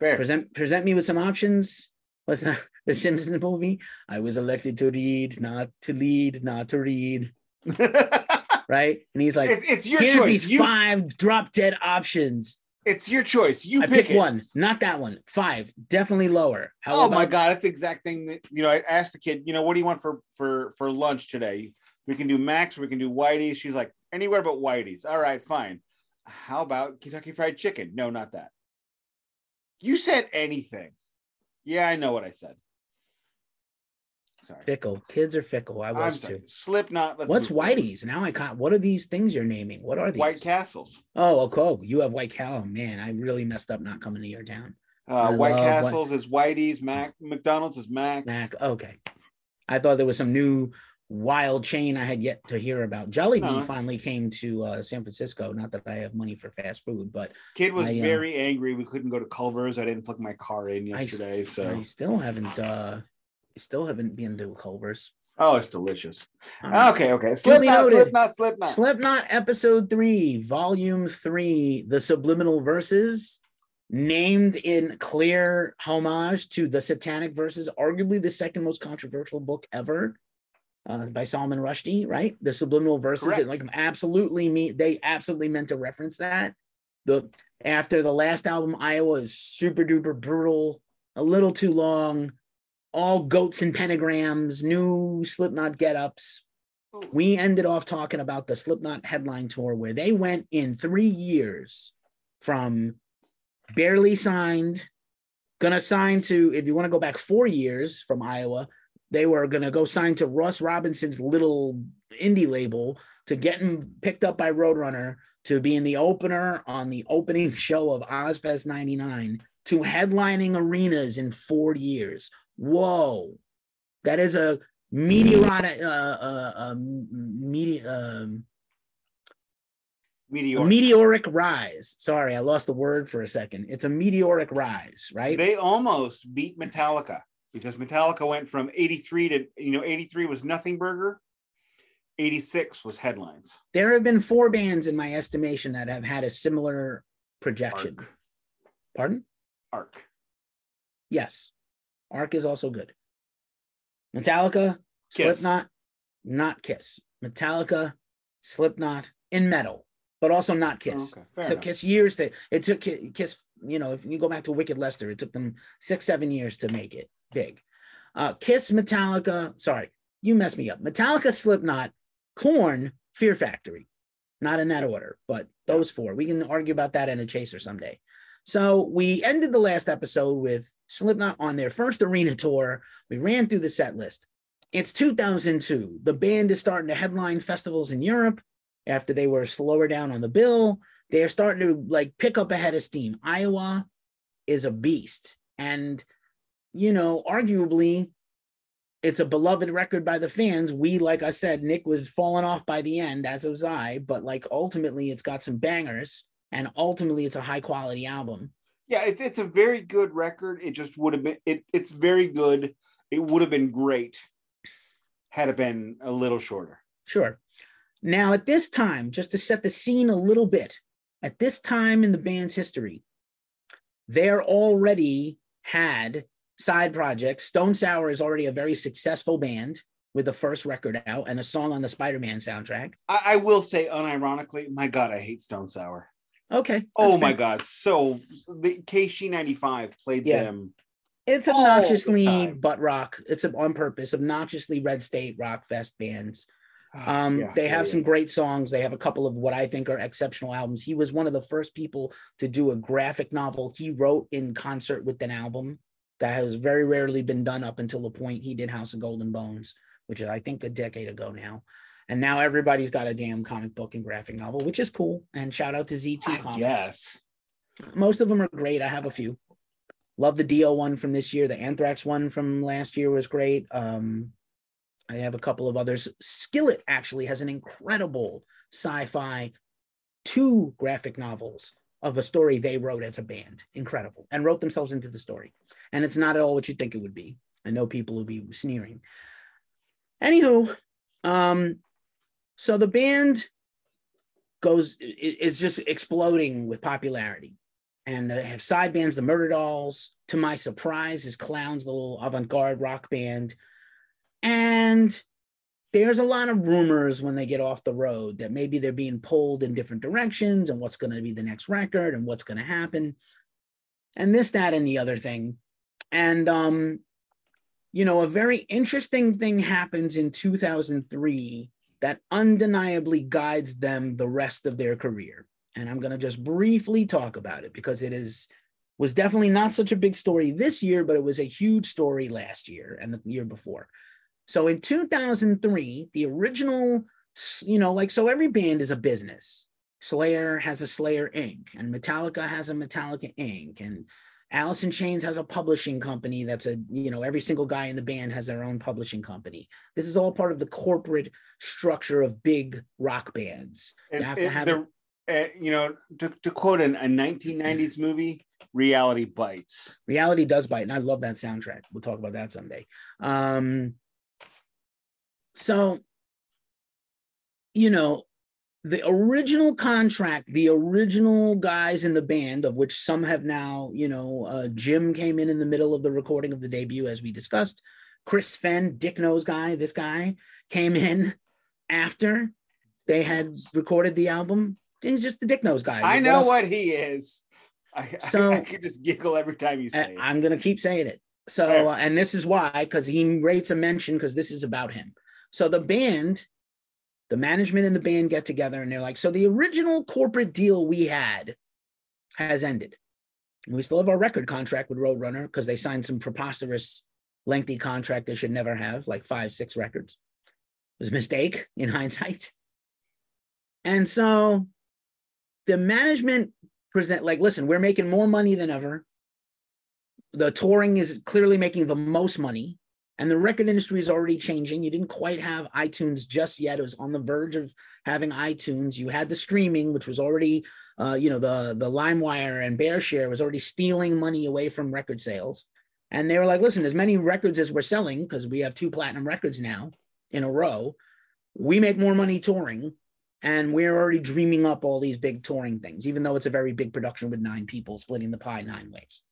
Fair. Present present me with some options. What's that? [LAUGHS] The Simpsons movie? I was elected to read, not to lead, not to read. [LAUGHS] Right? And he's like, it's, it's your here's choice. these You, five drop dead options. it's your choice. You I pick pick one, not that one. Five, definitely lower. How oh my god, that's the exact thing that you know. I asked the kid, you know, what do you want for for for lunch today? We can do Max, we can do Whitey's. She's like, anywhere but Whitey's. All right, fine. How about Kentucky Fried Chicken? No, not that. You said anything. Yeah, I know what I said. Sorry. Fickle. Kids are fickle. I was too. Slipknot. Let's What's. Whitey's? Now I can't. What are these things you're naming? What are these? White Castles. Oh, okay. You have White Cow. Man, I really messed up not coming to your town. Uh, White- Castles is Whitey's. Mac McDonald's is Max. Mac. Okay. I thought there was some new wild chain I had yet to hear about. Jollibee No. finally came to uh, San Francisco. Not that I have money for fast food, but Kid was I, uh, very angry. We couldn't go to Culver's. I didn't plug my car in I yesterday. so I still haven't. uh I still haven't been to Culver's. oh, it's delicious. Um, Okay, okay. Slipknot. Slipknot, Slipknot. Slipknot episode three, volume three, the subliminal verses, named in clear homage to the Satanic Verses, arguably the second most controversial book ever. Uh, by Salman Rushdie, right? The subliminal verses, it, like absolutely me, they absolutely meant to reference that. The after the last album, Iowa is super duper brutal, a little too long, all goats and pentagrams, new Slipknot get ups we ended off talking about the Slipknot headline tour where they went in three years from barely signed, gonna sign to, if you want to go back four years from Iowa, they were gonna go sign to Ross Robinson's little indie label to getting picked up by Roadrunner to being the opener on the opening [LAUGHS] show of Ozzfest 99 to headlining arenas in four years. Whoa. That is a meteoric uh, uh, uh, um, Meteor. a meteoric rise. Sorry, I lost the word for a second. It's a meteoric rise, right? They almost beat Metallica because Metallica went from 83 to, you know, 83 was Nothing Burger, 86 was Headlines. there have been four bands in my estimation that have had a similar projection. Arc. Pardon? Arc. Yes. Arc is also good. Metallica, Kiss. Slipknot, not Kiss. Metallica, Slipknot in metal, but also not Kiss. Okay, fair took enough. Kiss years to it took Kiss, you know, if you go back to Wicked Lester, it took them six, seven years to make it big. Uh Kiss, Metallica, sorry, you messed me up. Metallica, Slipknot, Korn, Fear Factory. Not in that order, but those four. We can argue about that in a chaser someday. So we ended the last episode with Slipknot on their first arena tour. We ran through the set list. It's 2002. The band is starting to headline festivals in Europe after they were slower down on the bill. They are starting to like pick up a head of steam. Iowa is a beast. And, you know, arguably, it's a beloved record by the fans. We, like I said, Nik was falling off by the end, as was I, but like ultimately, it's got some bangers and ultimately, it's a high quality album. Yeah, it's it's a very good record. It just would have been it, it's very good. It would have been great had it been a little shorter. Sure. Now, at this time, just to set the scene a little bit, at this time in the band's history, they're already had side projects. Stone Sour is already a very successful band with the first record out and a song on the Spider Man soundtrack. I, I will say unironically, my God, I hate Stone Sour. Okay. Oh that's my. God. So the KC95 played Yeah. them. It's the obnoxiously butt rock. It's on purpose, obnoxiously Red State Rock Fest bands. Um, Yeah, they have yeah. some great songs. They have a couple of what I think are exceptional albums. He was one of the first people to do a graphic novel he wrote in concert with an album that has very rarely been done up until the point he did House of Golden Bones, which is I think a decade ago now. And now everybody's got a damn comic book and graphic novel, which is cool. And shout out to Z2 I Comics. guess. Most of them are great. I have a few. Love the Dio one from this year. The Anthrax one from last year was great. Um, I have a couple of others. Skillet actually has an incredible sci-fi two graphic novels of a story they wrote as a band. Incredible. And wrote themselves into the story. And it's not at all what you think it would be. I know people will be sneering. Anywho, um, so the band goes is just exploding with popularity. And they have side bands, the Murder Dolls. To my surprise, is Clowns, the little avant-garde rock band. And there's a lot of rumors when they get off the road that maybe they're being pulled in different directions and what's going to be the next record and what's going to happen and this that and the other thing. And um you know a very interesting thing happens in 2003 that undeniably guides them the rest of their career. And i'm going to just briefly talk about it because it is was definitely not such a big story this year but it was a huge story last year and the year before so in 2003, the original, you know, like, so every band is a business. Slayer has a Slayer Inc., and Metallica has a Metallica Inc., and Alice in Chains has a publishing company that's a, you know, every single guy in the band has their own publishing company. This is all part of the corporate structure of big rock bands. And, you have to have the, uh, you know, to, to quote an, a 1990s movie, reality bites. Reality does bite, and I love that soundtrack. We'll talk about that someday. Um, so, you know, the original contract, the original guys in the band, of which some have now, you know, uh, Jim came in in the middle of the recording of the debut, as we discussed. Chris Fehn, Dick Knows guy, this guy came in after they had recorded the album. He's just the Dick Knows guy. I know what, what he is. I, so, I, I could just giggle every time you say it. I'm going to keep saying it. So, uh, and this is why, because he rates a mention, because this is about him. So the band, the management and the band get together and they're like, so the original corporate deal we had has ended. We still have our record contract with Roadrunner because they signed some preposterous, lengthy contract they should never have, like five, six records. It was a mistake in [LAUGHS] hindsight. And so the management present like, listen, we're making more money than ever. The touring is clearly making the most money and the record industry is already changing. You didn't quite have iTunes just yet. It was on the verge of having iTunes. You had the streaming, which was already, uh, you know, the the LimeWire and BearShare was already stealing money away from record sales. And they were like, listen, as many records as we're selling, because we have two platinum records now in a row, we make more money touring. And we're already dreaming up all these big touring things, even though it's a very big production with nine people splitting the pie nine ways.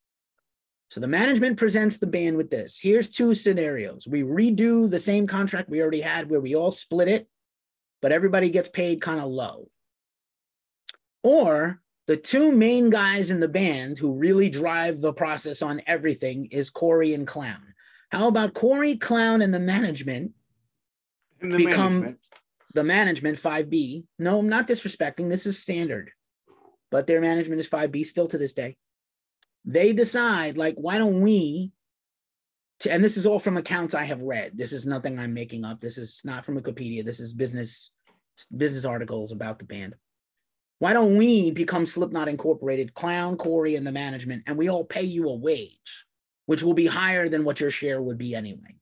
So the management presents the band with this. Here's two scenarios. We redo the same contract we already had where we all split it, but everybody gets paid kind of low. Or the two main guys in the band who really drive the process on everything is Corey and Clown. How about Corey, Clown, and the management the become management. the management 5B? No, I'm not disrespecting. This is standard, but their management is 5B still to this day they decide like why don't we to, and this is all from accounts i have read. This is nothing i'm making up. This is not from wikipedia. This is business business articles about the band. Why don't we become slipknot incorporated clown corey and the management and we all pay you a wage which will be higher than what your share would be anyway.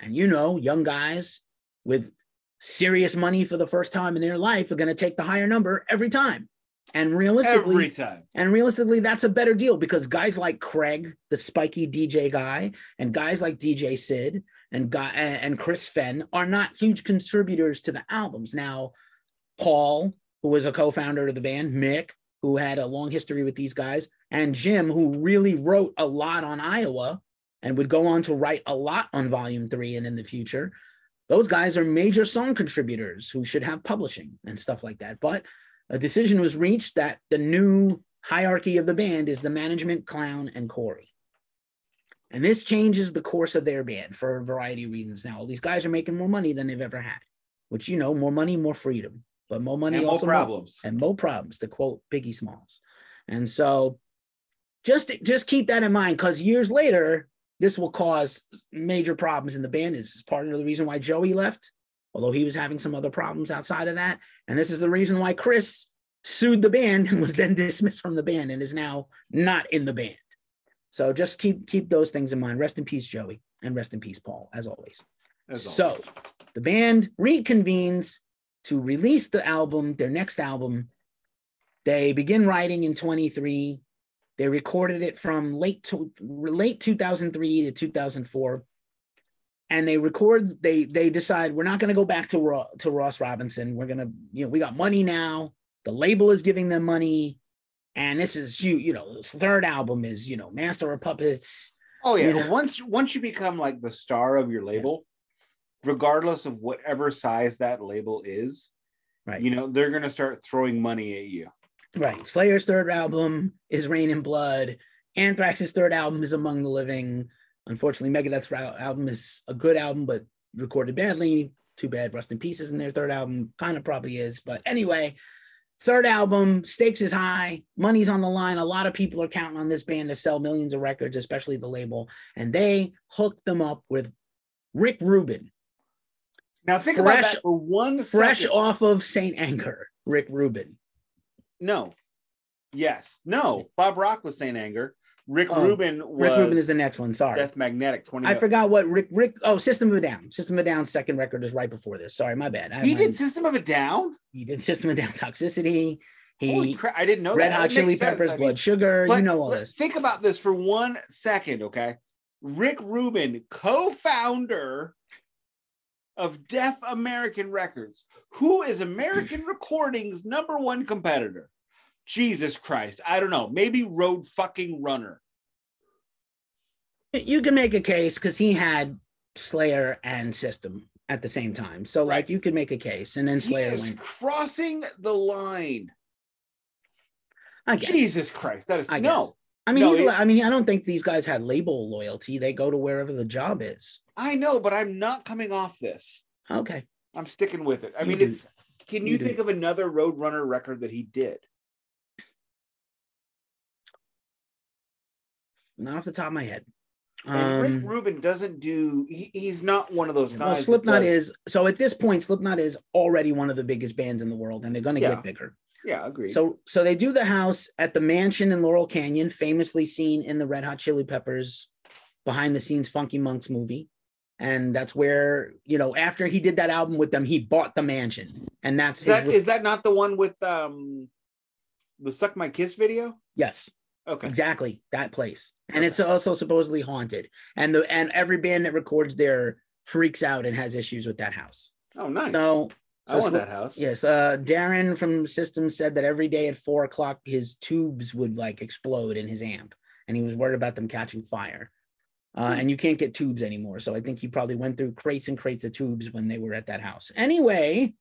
And you know young guys with serious money for the first time in their life are going to take the higher number every time and realistically, every time. And realistically, that's a better deal because guys like Craig, the spiky DJ guy, and guys like DJ Sid and guy and Chris Fehn are not huge contributors to the albums. Now, Paul, who was a co-founder of the band, Mick, who had a long history with these guys, and Jim, who really wrote a lot on Iowa and would go on to write a lot on Volume Three and in the future. Those guys are major song contributors who should have publishing and stuff like that. But a decision was reached that the new hierarchy of the band is the management, Clown, and Corey. And this changes the course of their band for a variety of reasons. Now, all these guys are making more money than they've ever had, which, you know, more money, more freedom, but more money, and also more problems. More, and more problems, to quote Biggie Smalls. And so just, just keep that in mind because years later, this will cause major problems in the band. This is part of the reason why Joey left although he was having some other problems outside of that. And this is the reason why Chris sued the band and [LAUGHS] was then dismissed from the band and is now not in the band. So just keep keep those things in mind. Rest in peace, Joey, and rest in peace, Paul, as always. As so the band reconvenes to release the album, their next album. They begin writing in 23. They recorded it from late to late 2003 to 2004 and they record they they decide we're not going to go back to Ro- to Ross Robinson. We're going to you know we got money now. The label is giving them money and this is you you know this third album is you know Master of Puppets. Oh yeah, You know? once once you become like the star of your label, regardless of whatever size that label is, Right. you know they're gonna start throwing money at you. Right. Slayer's third album is Reign in Blood. Anthrax's third album is Among the Living. Unfortunately, Megadeth's album is a good album, but recorded badly. Too bad Rust in Pieces in their third album kind of probably is. But anyway, third album, stakes is high, money's on the line. A lot of people are counting on this band to sell millions of records, especially the label. And they hooked them up with Rick Rubin, Now think Fresh- about that for one fresh second. off of St. Anger. Rick Rubin. No, yes, no. Bob Rock was Saint Anger. Rick Oh, Rubin was Rick Rubin is the next one. Sorry. Death Magnetic. Twenty. I forgot what Rick Rick oh System of a Down. System of a Down's second record is right before this. Sorry, my bad. I- He I- did System of a Down. he did System of a Down Toxicity. Holy He crap! I didn't know Red that. Hot That makes Chili sense. Peppers, I mean, Blood Sugar. but You know all this. Think about this for one second, okay? Rick Rubin, co-founder of Def American Records, who is American Recording's number one competitor. Jesus Christ, I don't know. Maybe Road fucking Runner. You can make a case because he had Slayer and System at the same time. So like you could make a case, and then He Slayer is went. crossing the line. Jesus Christ, that is I no. guess. I mean, No, he's, it- I mean, I don't think these guys had label loyalty. They go to wherever the job is. I know, but I'm not coming off this. Okay. I'm sticking with it. I You mean, do. it's. Can You you, do. think of another Roadrunner record that he did? Not off the top of my head. And Rick Um, Rubin doesn't do. He, he's not one of those guys. well, Slipknot is so at this point, Slipknot is already one of the biggest bands in the world, and they're going to Yeah. get bigger. Yeah, agreed. So, so they do the house at the mansion in Laurel Canyon, famously seen in the Red Hot Chili Peppers behind the scenes Funky Monks movie, and that's where you know after he did that album with them, he bought the mansion, and that's is that his- is that not the one with um the "Suck My Kiss" video? yes, Okay. exactly that place, and it's also supposedly haunted, and the and every band that records there freaks out and has issues with that house. Oh, nice. So, I so want Slip- that house. Yes, uh, Daron from System said that every day at four o'clock his tubes would like explode in his amp, and he was worried about them catching fire. Uh, Hmm. And you can't get tubes anymore, so I think he probably went through crates and crates of tubes when they were at that house. Anyway,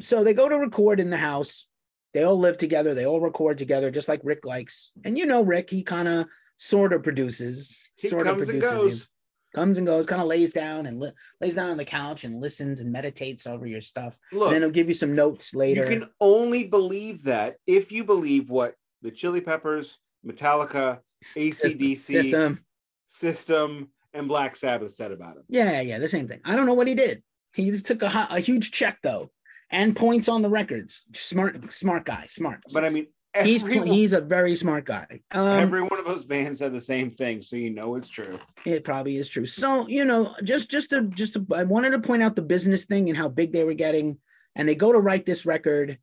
so they go to record in the house. They all live together. They all record together, just like Rick likes. And you know, Rick, he kind of sort of produces. He sort of comes and produces goes. comes and goes, kind of lays down and li- lays down on the couch and listens and meditates over your stuff. Look, and then he'll give you some notes later. you can only believe that if you believe what the Chili Peppers, Metallica, ACDC, System. System, and Black Sabbath said about him. Yeah, yeah, the same thing. I don't know what he did. He took a, a huge check though, and points on the records. Smart, smart guy. Smart. But I mean, he's he's a very smart guy. Um, every one of those bands said the same thing, so you know it's true. it probably is true. So you know, just just to just to, I wanted to point out the business thing and how big they were getting, and they go to write this record,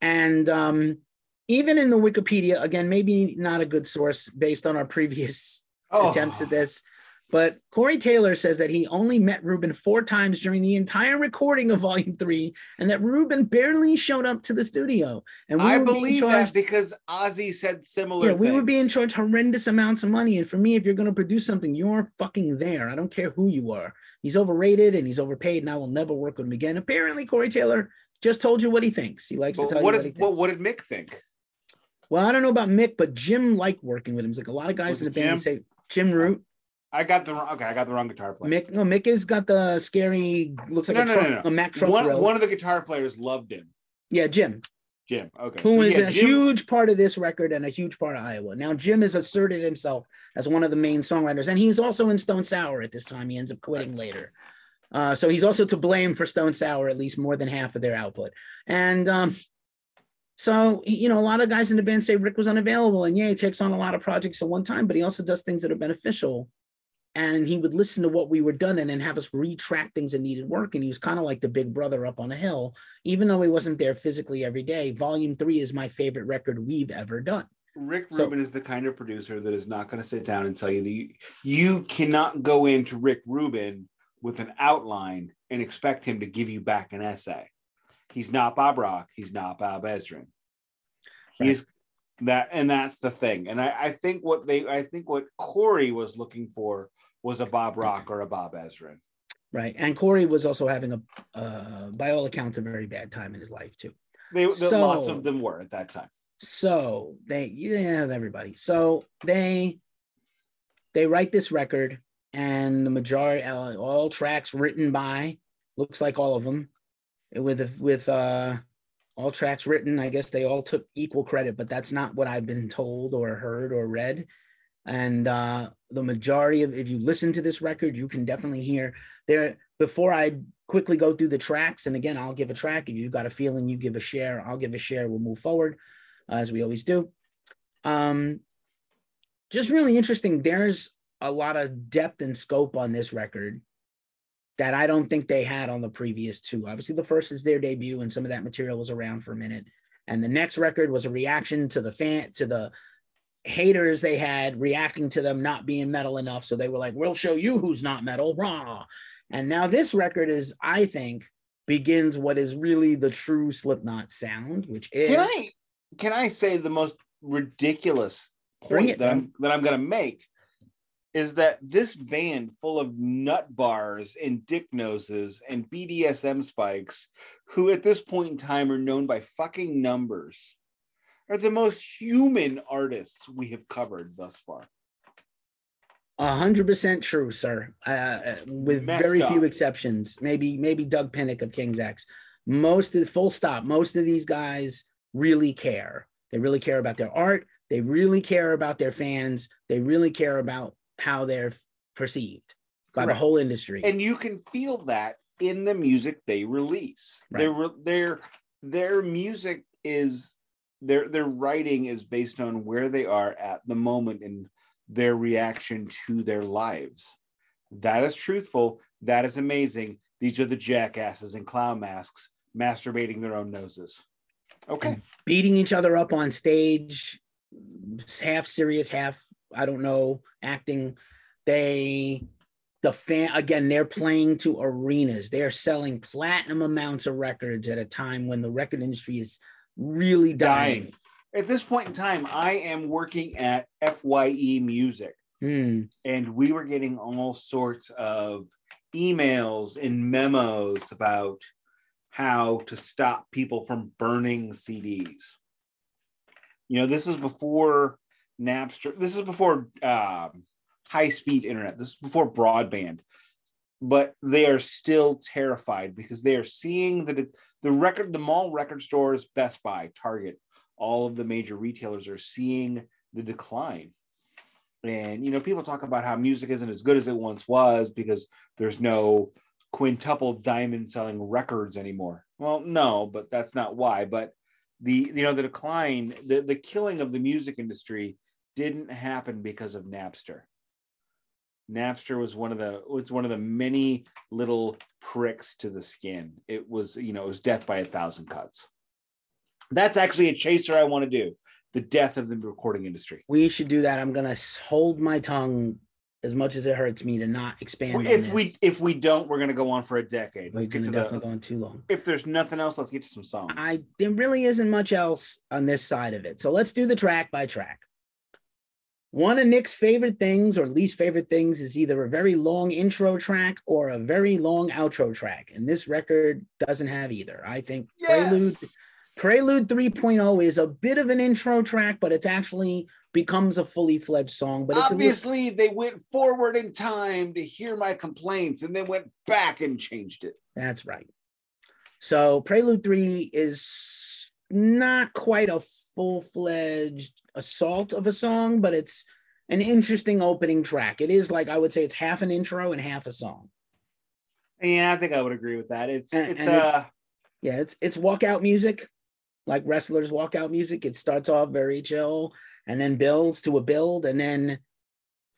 and um, even in the Wikipedia, again, maybe not a good source based on our previous Oh, attempts at this. But Corey Taylor says that he only met Rubin four times during the entire recording of Volume Three, and that Rubin barely showed up to the studio. And I believe charged- that because Ozzy said similar. yeah, we were being things. charged horrendous amounts of money. And for me, if you're going to produce something, you're fucking there. I don't care who you are. He's overrated and he's overpaid, and I will never work with him again. Apparently, Corey Taylor just told you what he thinks. He likes to tell what you is what he thinks. what did Mick think? Well, I don't know about Mick, but Jim liked working with him. It's like a lot of guys in the band say Jim Root. I got the wrong. Okay, I got the wrong guitar player. Mick, no, Mick has got the scary, looks like No, a, no, truck, no, no. a Mack truck one, one of the guitar players loved him. yeah, Jim, Jim. Okay. who so is yeah, a Jim- huge part of this record and a huge part of Iowa. Now, Jim has asserted himself as one of the main songwriters, and he's also in Stone Sour at this time. He ends up quitting later. Uh, so he's also to blame for Stone Sour, at least more than half of their output. And um, so, you know, a lot of guys in the band say Rick was unavailable, and yeah, he takes on a lot of projects at one time, but he also does things that are beneficial. And he would listen to what we were done and then have us retrack things that needed work. And he was kind of like the big brother up on a hill, even though he wasn't there physically every day. Volume three is my favorite record we've ever done. Rick So- Rubin is the kind of producer that is not going to sit down and tell you that you, you cannot go into Rick Rubin with an outline and expect him to give you back an essay. He's not Bob Rock. He's not Bob Ezrin. He's that, and that's the thing. And I, I think what they, I think what Corey was looking for was a Bob Rock or a Bob Ezrin. Right. And Corey was also having a, uh, by all accounts, a very bad time in his life too. They, the, So- lots of them were at that time. So they, yeah, everybody. So they, they write this record, and the majority, uh, all tracks written by, looks like all of them, with with uh, all tracks written. I guess they all took equal credit, but that's not what I've been told or heard or read. And uh, the majority of, if you listen to this record, you can definitely hear there. Before I quickly go through the tracks, and again, I'll give a track. If you've got a feeling, you give a share. I'll give a share. We'll move forward as we always do. Um, just really interesting. There's a lot of depth and scope on this record that I don't think they had on the previous two. Obviously, the first is their debut, and some of that material was around for a minute. And the next record was a reaction to the fan to the haters they had reacting to them not being metal enough. So they were like, "We'll show you who's not metal." Rah. And now this record is, I think, begins what is really the true Slipknot sound, which is Can I can I say the most ridiculous point it, that man. I'm that I'm gonna make is that this band full of nut bars and dick noses and BDSM spikes, who at this point in time are known by fucking numbers, are the most human artists we have covered thus far. A hundred percent true, sir. Uh, with Messed very few exceptions. Maybe maybe Doug Pinnick of King's X. Most of the full stop. Most of these guys really care. They really care about their art. They really care about their fans. They really care about how they're perceived by the whole industry. and you can feel that in the music they release. Right. Their their their music is their their writing is based on where they are at the moment and their reaction to their lives. That is truthful. That is amazing. These are the jackasses in clown masks masturbating their own noses. Okay. beating each other up on stage, half serious, half I don't know, acting. They the fan again, they're playing to arenas. They're selling platinum amounts of records at a time when the record industry is really dying. Dying. At this point in time, I am working at FYE Music. Hmm. and we were getting all sorts of emails and memos about how to stop people from burning CDs. You know, this is before Napster. This is before um, high-speed internet. This is before broadband. But they are still terrified because they are seeing that the record, the mall record stores, Best Buy, Target, all of the major retailers are seeing the decline and you know people talk about how music isn't as good as it once was because there's no quintuple diamond selling records anymore well no but that's not why but the you know the decline the, the killing of the music industry didn't happen because of napster napster was one of the was one of the many little pricks to the skin it was you know it was death by a thousand cuts that's actually a chaser i want to do the death of the recording industry We should do that. I'm gonna hold my tongue as much as it hurts me to not expand. if we if we don't, we're gonna go on for a decade. we're Let's gonna to definitely go on too long. If there's nothing else, let's get to some songs. I there really isn't much else on this side of it. So let's do the track by track. One of Nik's favorite things or least favorite things is either a very long intro track or a very long outro track. And this record doesn't have either. I think Prelude yes. Prelude 3.0 is a bit of an intro track, but it's actually becomes a fully fledged song. But it's a real- Obviously, they went forward in time to hear my complaints, and then went back and changed it. That's right. So Prelude 3 is not quite a full-fledged assault of a song, but it's an interesting opening track. It is like I would say it's half an intro and half a song. Yeah, I think I would agree with that. It's And- it's and it's- uh Yeah, it's it's walkout music, like wrestlers walkout music. It starts off very chill and then builds to a build, and then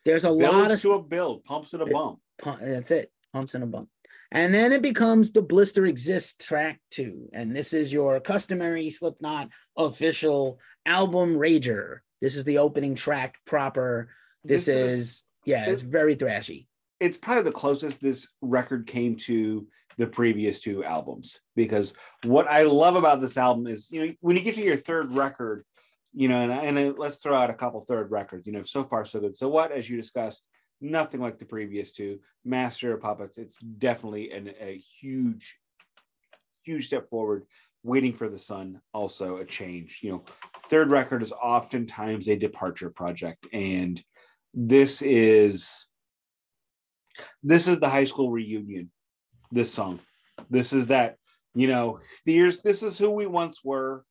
there's a lot of to a build, pumps it a bump. pu- that's it pumps and a bump and then it becomes the blister exists track two and this is your customary slipknot official album rager This is the opening track proper. This, This is, is- yeah, it's very thrashy. it's probably the closest this record came to the previous two albums because what I love about this album is you know when you get to your third record, you know, and, and let's throw out a couple third records, you know, so far so good. So what, as you discussed, nothing like the previous two. Master of Puppets, it's definitely an, a huge, huge step forward. Waiting for the Sun, also a change. You know, third record is oftentimes a departure project, and this is this is the high school reunion this song this is that you know here's this is who we once were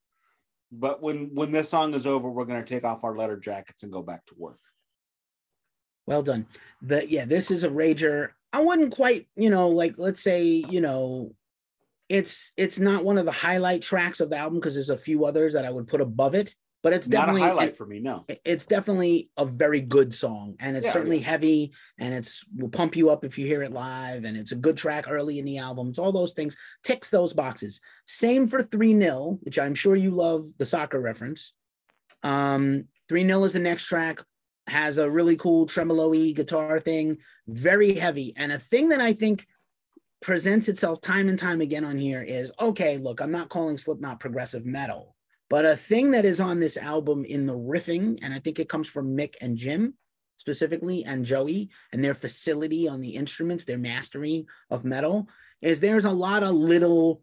but when when this song is over we're going to take off our letter jackets and go back to work Well done. The yeah, this is a rager. I wouldn't quite, you know, like let's say, you know, it's it's not one of the highlight tracks of the album because there's a few others that I would put above it, but it's not a definitely highlight for me no it's definitely a very good song and it's Yeah, certainly yeah. heavy and it's will pump you up if you hear it live and it's a good track early in the album. It's all those things ticks those boxes. Same for 3 0, which I'm sure you love the soccer reference. Um 3 0 is the next track has a really cool tremolo-y guitar thing, very heavy. And a thing that I think presents itself time and time again on here is okay, look, I'm not calling Slipknot progressive metal, but a thing that is on this album in the riffing, and I think it comes from Mick and Jim specifically, and Joey, and their facility on the instruments, their mastery of metal, is there's a lot of little,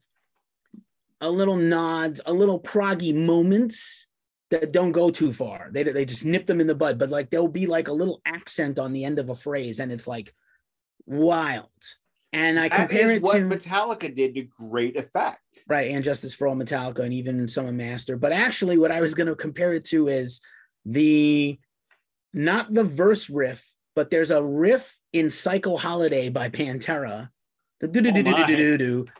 a little nods, a little proggy moments that don't go too far. They they just nip them in the bud, but like there'll be like a little accent on the end of a phrase, and it's like wild. And I that compare it what to metallica did to great effect right and justice for all metallica and even some of master but actually what i was going to compare it to is the not the verse riff but there's a riff in psycho holiday by pantera the do do do do do do do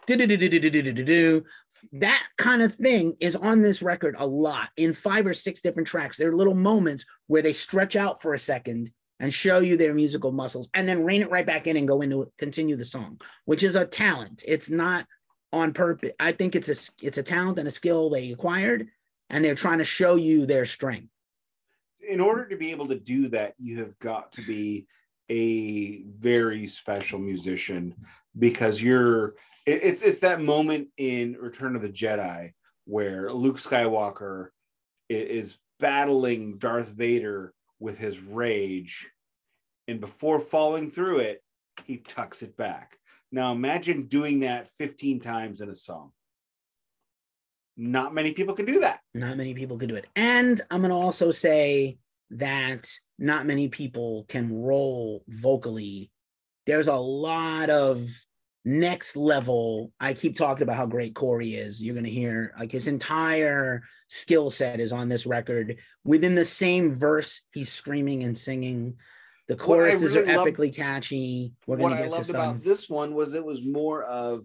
do do do do do do do do do that kind of thing is on this record a lot in five or six different tracks. There are little moments where they stretch out for a second and show you their musical muscles and then rein it right back in and go into continue the song which is a talent. It's not on purpose. I think it's a it's a talent and a skill they acquired, and they're trying to show you their strength. in order to be able to do that, you have got to be a very special musician because you're it- it's it's that moment in Return of the Jedi where Luke Skywalker is battling Darth Vader with his rage and before falling through it he tucks it back. Now imagine doing that 15 times in a song. Not many people can do that. Not many people can do it, and I'm gonna also say that not many people can roll vocally. There's a lot of next level. I keep talking about how great Corey is. You're gonna hear like his entire skill set is on this record. Within the same verse, he's screaming and singing. The choruses really are epically catchy. We're what I loved to about this one was it was more of,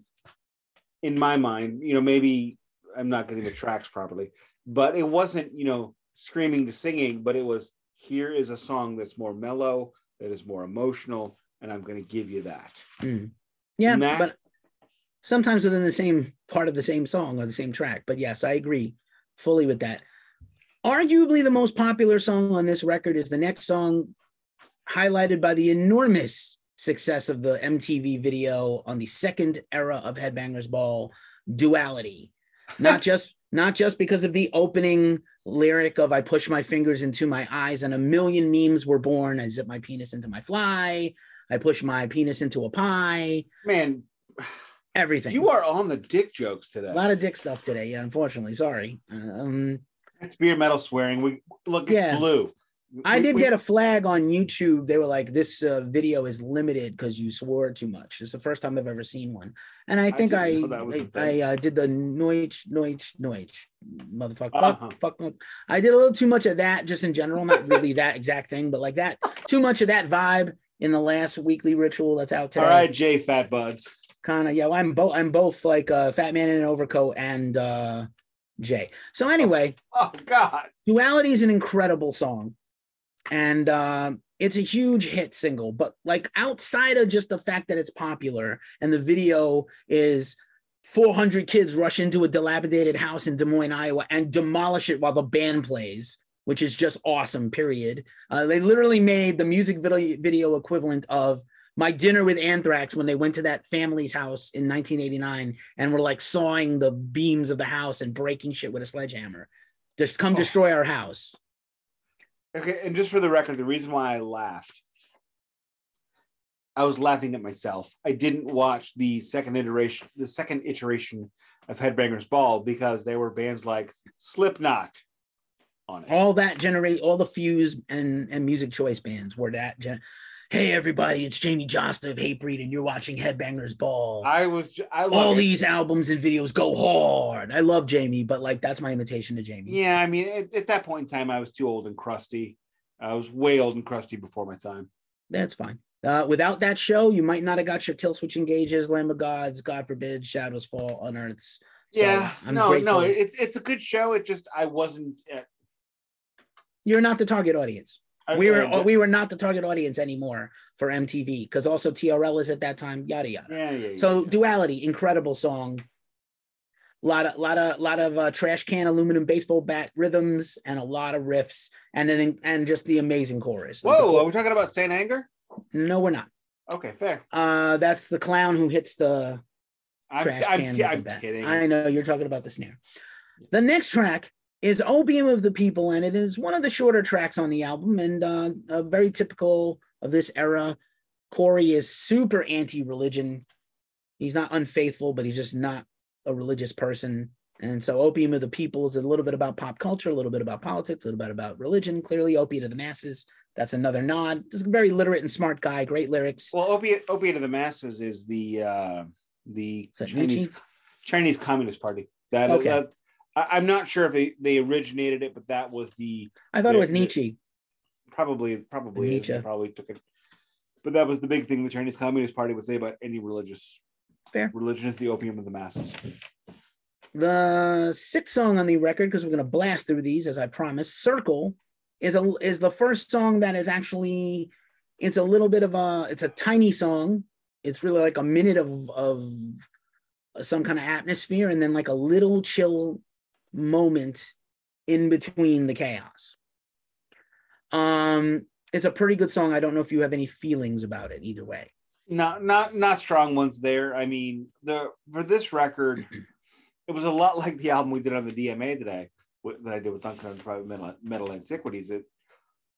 in my mind, you know, maybe I'm not getting the tracks properly, but it wasn't, you know, screaming to singing, but it was here is a song that's more mellow, that is more emotional, and I'm going to give you that. Mm. Yeah, that- but sometimes within the same part of the same song or the same track. But yes, I agree fully with that. Arguably, the most popular song on this record is the next song, highlighted by the enormous success of the MTV video on the second era of Headbangers Ball, "Duality." [LAUGHS] Not just not just because of the opening lyric of "I push my fingers into my eyes" and a million memes were born. I zip my penis into my fly. I push my penis into a pie. Man, Everything. you are on the dick jokes today. a lot of dick stuff today. Yeah, unfortunately. Sorry. Um, It's beer metal swearing. We look, it's Yeah. blue. I We- did we- get a flag on YouTube. They were like, "This uh, video is limited because you swore too much." It's the first time I've ever seen one, and I think I didn't know that was a I, thing. I uh, did the noich noich noich motherfucker Uh-huh. fuck, fuck fuck. I did a little too much of that just in general, not really that exact thing, but like that too much of that vibe in the last weekly ritual that's out today. All right, Jay Fat Buds. kind of yeah well, i'm both i'm both like uh fat man in an overcoat and uh jay so anyway [LAUGHS] Oh God. duality is an incredible song and uh it's a huge hit single but like outside of just the fact that it's popular and the video is 400 kids rush into a dilapidated house in des moines iowa and demolish it while the band plays which is just awesome. Period. Uh, they literally made the music video video equivalent of my dinner with Anthrax when they went to that family's house in 1989 and were like sawing the beams of the house and breaking shit with a sledgehammer. Just come Oh. destroy our house. Okay, and just for the record, the reason why I laughed, I was laughing at myself. I didn't watch the second iteration, the second iteration of Headbangers Ball because there were bands like Slipknot on it. All that generate all the Fuse and and music choice bands were that. Gen- hey everybody, it's Jamey Jasta of Hatebreed, and you're watching Headbangers Ball. I was, I love all it. these albums and videos go hard. I love Jamie, but like that's my invitation to Jamie. Yeah, I mean, at, at that point in time, I was too old and crusty. I was way old and crusty before my time. That's fine. Uh, without that show, you might not have got your Killswitch Engages, Lamb of Gods, God forbid, Shadows Fall, Unearths. So, yeah, I'm no, grateful. no, it's it's a good show. It just I wasn't. Uh, You're not the target audience. I, we were I- we were not the target audience anymore for MTV because also TRL is at that time, yada yada. yeah, yeah, yeah. So duality, incredible song. lot of lot of lot of uh, trash can aluminum baseball bat rhythms and a lot of riffs and then and just the amazing chorus. Whoa, are we talking about Saint Anger? no, we're not. Okay, fair. Uh, that's the clown who hits the I'm, trash I'm, can. with I'm kidding. I know you're talking about the snare. The next track is Opium of the People, and it is one of the shorter tracks on the album, and uh, uh, very typical of this era. Corey is super anti-religion. He's not unfaithful, but he's just not a religious person. And so, Opium of the People is a little bit about pop culture, a little bit about politics, a little bit about religion. Clearly, Opiate of the Masses. That's another nod. Just a very literate and smart guy. Great lyrics. Well, opiate, opiate of the masses is the uh, the Chinese Chinese Communist Party. That, Okay. that I, I'm not sure if they, they originated it, but that was the I thought it was the- the- Nietzsche. probably probably Nietzsche. probably took it. But that was the big thing the Chinese Communist Party would say about any religious. Fair. Religion is the opium of the masses. The sixth song on the record, because we're gonna blast through these as I promised, "Circle" is a is the first song that is actually it's a little bit of a it's a tiny song. It's really like a minute of of some kind of atmosphere, and then like a little chill moment in between the chaos. Um, it's a pretty good song. I don't know if you have any feelings about it either way. Not not not strong ones there. I mean, the for this record, [CLEARS THROAT] it was a lot like the album we did on the DMA today that I did with Duncan on Private Metal, Metal Antiquities. It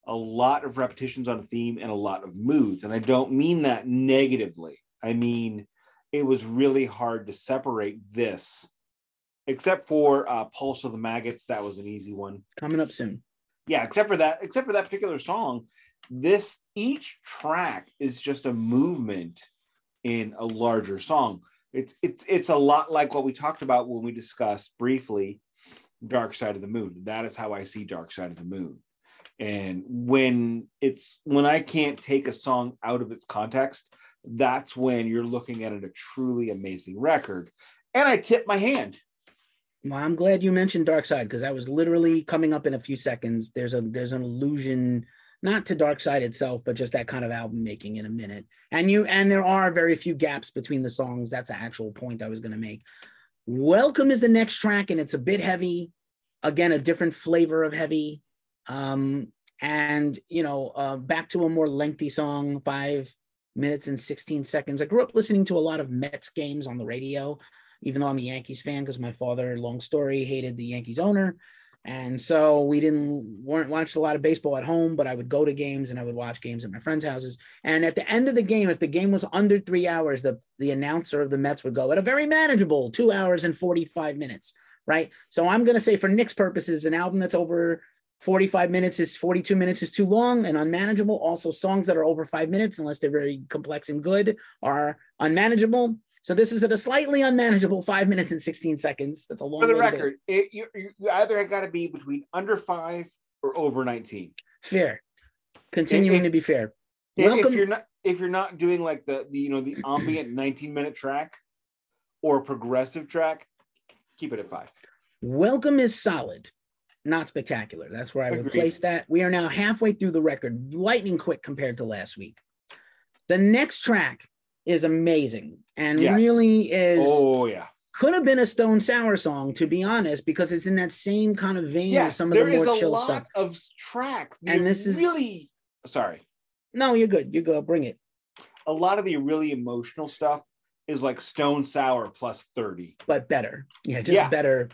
a lot of repetitions on a theme and a lot of moods, and I don't mean that negatively. I mean it was really hard to separate this, except for uh, Pulse of the Maggots. That was an easy one. Coming up soon. yeah except for that except for that particular song this each track is just a movement in a larger song. It's it's it's a lot like what we talked about when we discussed briefly dark side of the moon. That is how i see dark side of the moon. And when it's when i can't take a song out of its context that's when you're looking at it a truly amazing record. And i tip my hand Well, I'm glad you mentioned Dark Side because that was literally coming up in a few seconds. There's a there's an allusion not to Dark Side itself, but just that kind of album making in a minute. And you and there are very few gaps between the songs. That's the actual point I was going to make. Welcome is the next track, and it's a bit heavy. Again, a different flavor of heavy. Um, and you know, uh, back to a more lengthy song, five minutes and 16 seconds. I grew up listening to a lot of Mets games on the radio even though I'm a Yankees fan, because my father, long story, hated the Yankees owner. And so we didn't weren't watched a lot of baseball at home, but I would go to games and I would watch games at my friends' houses. And at the end of the game, if the game was under three hours, the, the announcer of the Mets would go at a very manageable two hours and 45 minutes. Right. So I'm gonna say for Nik's purposes, an album that's over 45 minutes is 42 minutes is too long and unmanageable. Also, songs that are over five minutes, unless they're very complex and good, are unmanageable. So this is at a slightly unmanageable five minutes and 16 seconds. That's a long for the way to go. record, it, you, you you either got to be between under five or over 19. Fair. Continuing If- to be fair. If, Welcome. if you're not if you're not doing like the, the you know the ambient [CLEARS THROAT] 19 minute track or progressive track, keep it at five. Welcome is solid, not spectacular. That's where I would Agreed. place that. We are now halfway through the record, lightning quick compared to last week. The next track is amazing and Yes. really is Oh yeah. could have been a Stone Sour song, to be honest, because it's in that same kind of vein yes, of some of there the is more a chill lot stuff. of tracks. And this is- really sorry. No, you're good. You go, bring it. A lot of the really emotional stuff is like Stone Sour plus 30. but better. Yeah, just Yeah. better,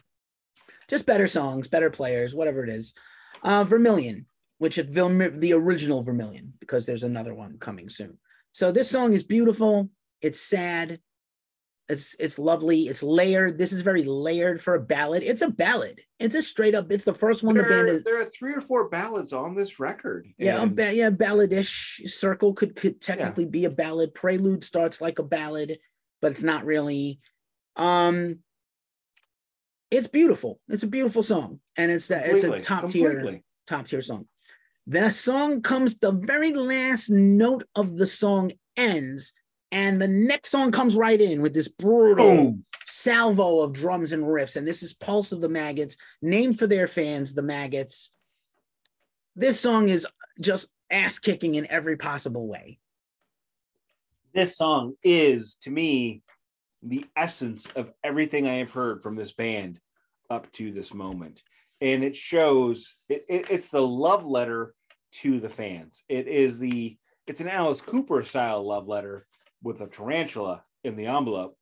just better songs, better players, whatever it is. Uh, Vermilion, which is the original Vermilion, because there's another one coming soon. So this song is beautiful. It's sad. It's it's lovely. It's layered. This is very layered for a ballad. It's a ballad. It's a straight up. It's the first one the There, band are- is. there are three or four ballads on this record. Yeah, and ba- yeah, balladish. Circle could could technically be a ballad. Prelude starts like a ballad, but it's not really. Um, it's beautiful. It's a beautiful song, and it's that it's a completely, top tier top tier song. The song comes. The very last note of the song ends, and the next song comes right in with this brutal Boom. salvo of drums and riffs. And this is Pulse of the Maggots, named for their fans, the Maggots. This song is just ass kicking in every possible way. This song is, to me, the essence of everything I have heard from this band up to this moment. And it shows it, it- it's the love letter to the fans. It is the it's an Alice Cooper style love letter with a tarantula in the envelope.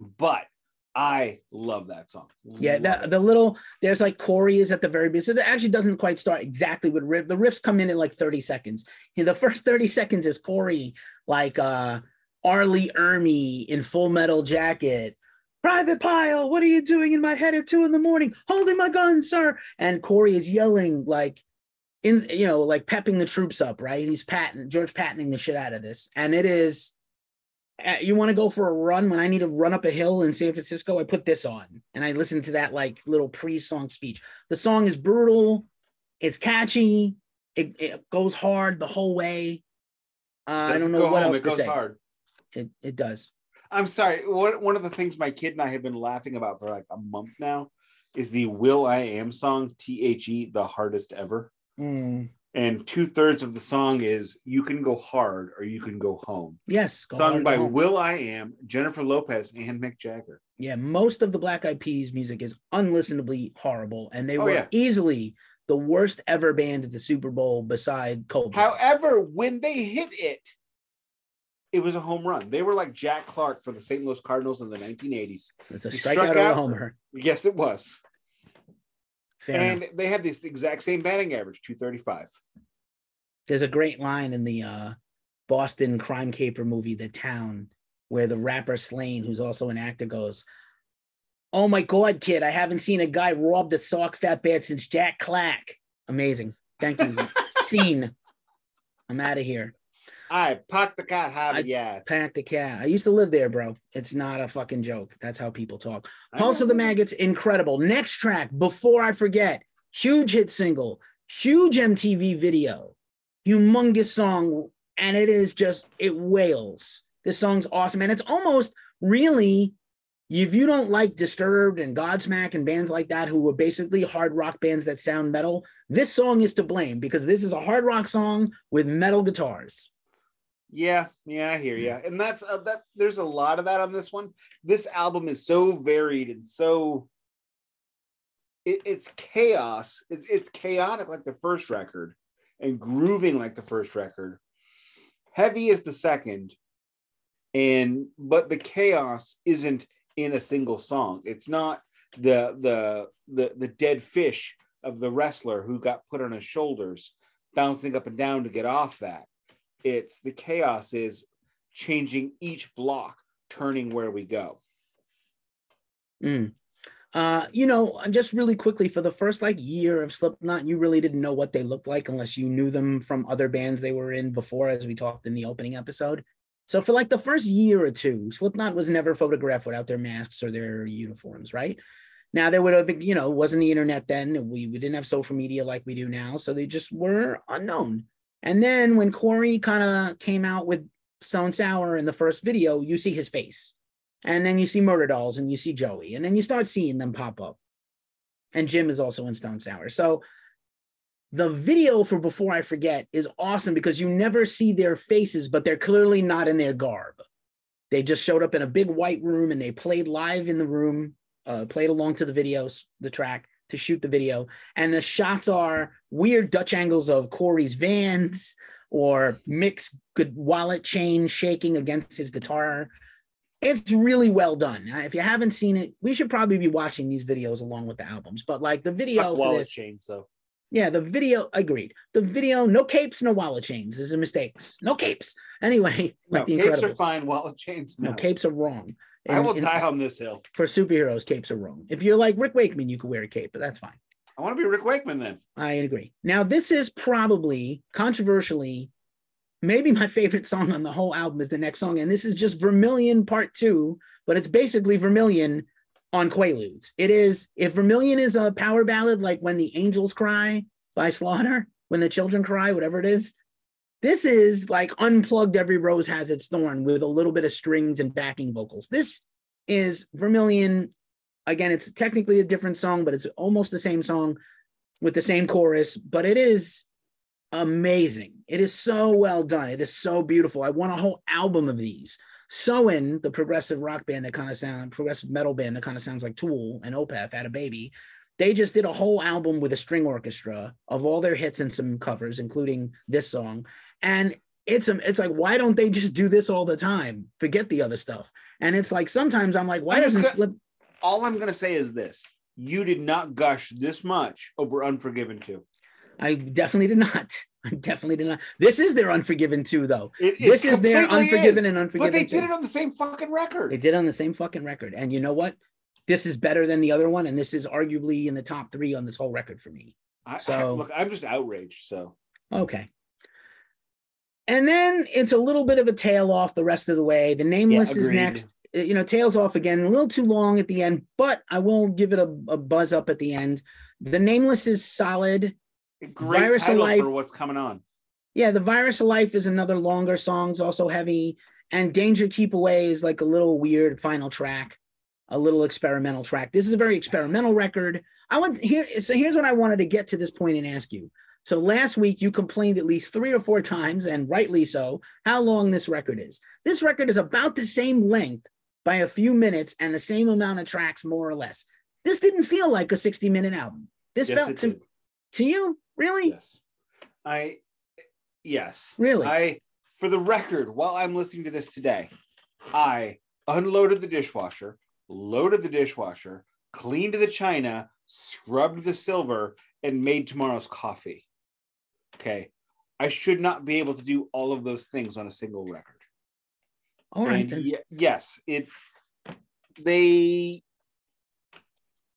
But I love that song. Yeah, the, the little there's like Corey is at the very beginning. So that actually doesn't quite start exactly with riff. The riffs come in in like 30 seconds. And the first 30 seconds is Corey like uh R. Lee Ermey in full metal jacket. Private Pyle, what are you doing in my head at two in the morning? Holding my gun, sir. And Corey is yelling like in you know, like pepping the troops up, right? He's Patton George patenting the shit out of this. And it is uh, you want to go for a run when I need to run up a hill in San Francisco, I put this on and I listen to that like little pre-song speech. The song is brutal, it's catchy, it, it goes hard the whole way. Uh, I don't know what home, else it to goes say. hard. It it does. I'm sorry. One one of the things my kid and I have been laughing about for like a month now is the Will I Am song, the hardest ever. Mm. And two thirds of the song is You Can Go Hard or You Can Go Home. Yes, go Sung by. Will I Am, Jennifer Lopez, and Mick Jagger. Yeah, most of the Black Eyed Peas music is unlistenably horrible, and they Oh, were yeah. easily the worst ever band at the Super Bowl beside Coldplay. However, when they hit it, it was a home run. They were like Jack Clark for the St. Louis Cardinals in the 1980s. it's a strikeout struck or a homer. Yes, it was. Fair and enough. they had this exact same batting average, 235. There's a great line in the uh, Boston crime caper movie, The Town, where the rapper Slaine, who's also an actor, goes, "Oh my God, kid! I haven't seen a guy rob the socks that bad since Jack Clack." Amazing. Thank you. [LAUGHS] Scene. I'm out of here. I packed the cat yeah. Pack the cat. I used to live there, bro. It's not a fucking joke. That's how people talk. Pulse of the Maggots, incredible. Next track, before I forget, huge hit single, huge MTV video, humongous song, and it is just it wails. This song's awesome, and it's almost really, if you don't like Disturbed and Godsmack and bands like that, who were basically hard rock bands that sound metal, this song is to blame because this is a hard rock song with metal guitars. Yeah, yeah, I hear you. And that's uh, that. There's a lot of that on this one. This album is so varied and so. It, it's chaos. It's it's chaotic like the first record, and grooving like the first record. Heavy is the second, and but the chaos isn't in a single song. It's not the the the the dead fish of the wrestler who got put on his shoulders, bouncing up and down to get off that it's the chaos is changing each block turning where we go Mm. Uh, you know, just really quickly for the first like year of Slipknot, you really didn't know what they looked like unless you knew them from other bands they were in before, as we talked in the opening episode. So for like the first year or two, Slipknot was never photographed without their masks or their uniforms, right? Now there would have been, you know, wasn't the internet then. We, we didn't have social media like we do now, so they just were unknown. And then when Corey kind of came out with Stone Sour in the first video, you see his face. And then you see Murderdolls and you see Joey, and then you start seeing them pop up. And Jim is also in Stone Sour. So the video for Before I Forget is awesome because you never see their faces, but they're clearly not in their garb. They just showed up in a big white room and they played live in the room, uh, played along to the videos, the track to shoot the video. And the shots are weird Dutch angles of Corey's vans or Mick's good wallet chain shaking against his guitar. It's really well done. If you haven't seen it, we should probably be watching these videos along with the albums. But like the video Fuck wallet this, chains though. yeah, the video agreed. The video, no capes, no wallet chains. This is mistakes. No capes. Anyway, [LAUGHS] No, like the capes are fine. Wallet chains, no. No, capes are wrong. I will and die on this hill. for superheroes. Capes are wrong. If you're like Rick Wakeman, you could wear a cape, but that's fine. I want to be Rick Wakeman then. I agree. Now, this is probably controversially, maybe my favorite song on the whole album is the next song, and this is just Vermilion Part Two, but it's basically Vermilion on Quaaludes. It is if Vermilion is a power ballad, like when the angels cry by Slaughter, when the children cry, whatever it is. This is like unplugged. Every rose has its thorn with a little bit of strings and backing vocals. This is Vermilion. Again, it's technically a different song, but it's almost the same song with the same chorus, but it is amazing. It is so well done. It is so beautiful. I want a whole album of these. Soen, the progressive rock band that kind of sound progressive metal band that kind of sounds like Tool and Opeth had a baby. They just did a whole album with a string orchestra of all their hits and some covers, including this song. And it's um, it's like why don't they just do this all the time? Forget the other stuff. And it's like sometimes I'm like, why I'm doesn't gonna- Slip? All I'm gonna say is this: you did not gush this much over Unforgiven 2. I definitely did not. [LAUGHS] I definitely did not. This is their Unforgiven too, though. It, it This is their Unforgiven is, and Unforgiven. But they 2. did it on the same fucking record. They did it on the same fucking record. And you know what? This is better than the other one, and this is arguably in the top three on this whole record for me. I, I, So- look, I'm just outraged. So Okay. And then it's a little bit of a tail off the rest of the way. The nameless is next. You know, tails off again, a little too long at the end, but I will give it a, a buzz up at the end. The nameless is solid. great Virus of title Life. for what's coming on. Yeah, the virus of life is another longer song's also heavy, and Danger Keep Away is like a little weird final track, a little experimental track. This is a very experimental record. I want here. So here's what I wanted to get to this point and ask you. So last week you complained at least three or four times, and rightly so, how long this record is. This record is about the same length by a few minutes and the same amount of tracks, more or less. This didn't feel like a 60 minute album. This Yes, felt to, did. to you, really? Yes. I yes. Really? I for the record, while I'm listening to this today, I unloaded the dishwasher, loaded the dishwasher, cleaned the china, scrubbed the silver, and made tomorrow's coffee. Okay. I should not be able to do all of those things on a single record. All right. And then. ye- yes, it they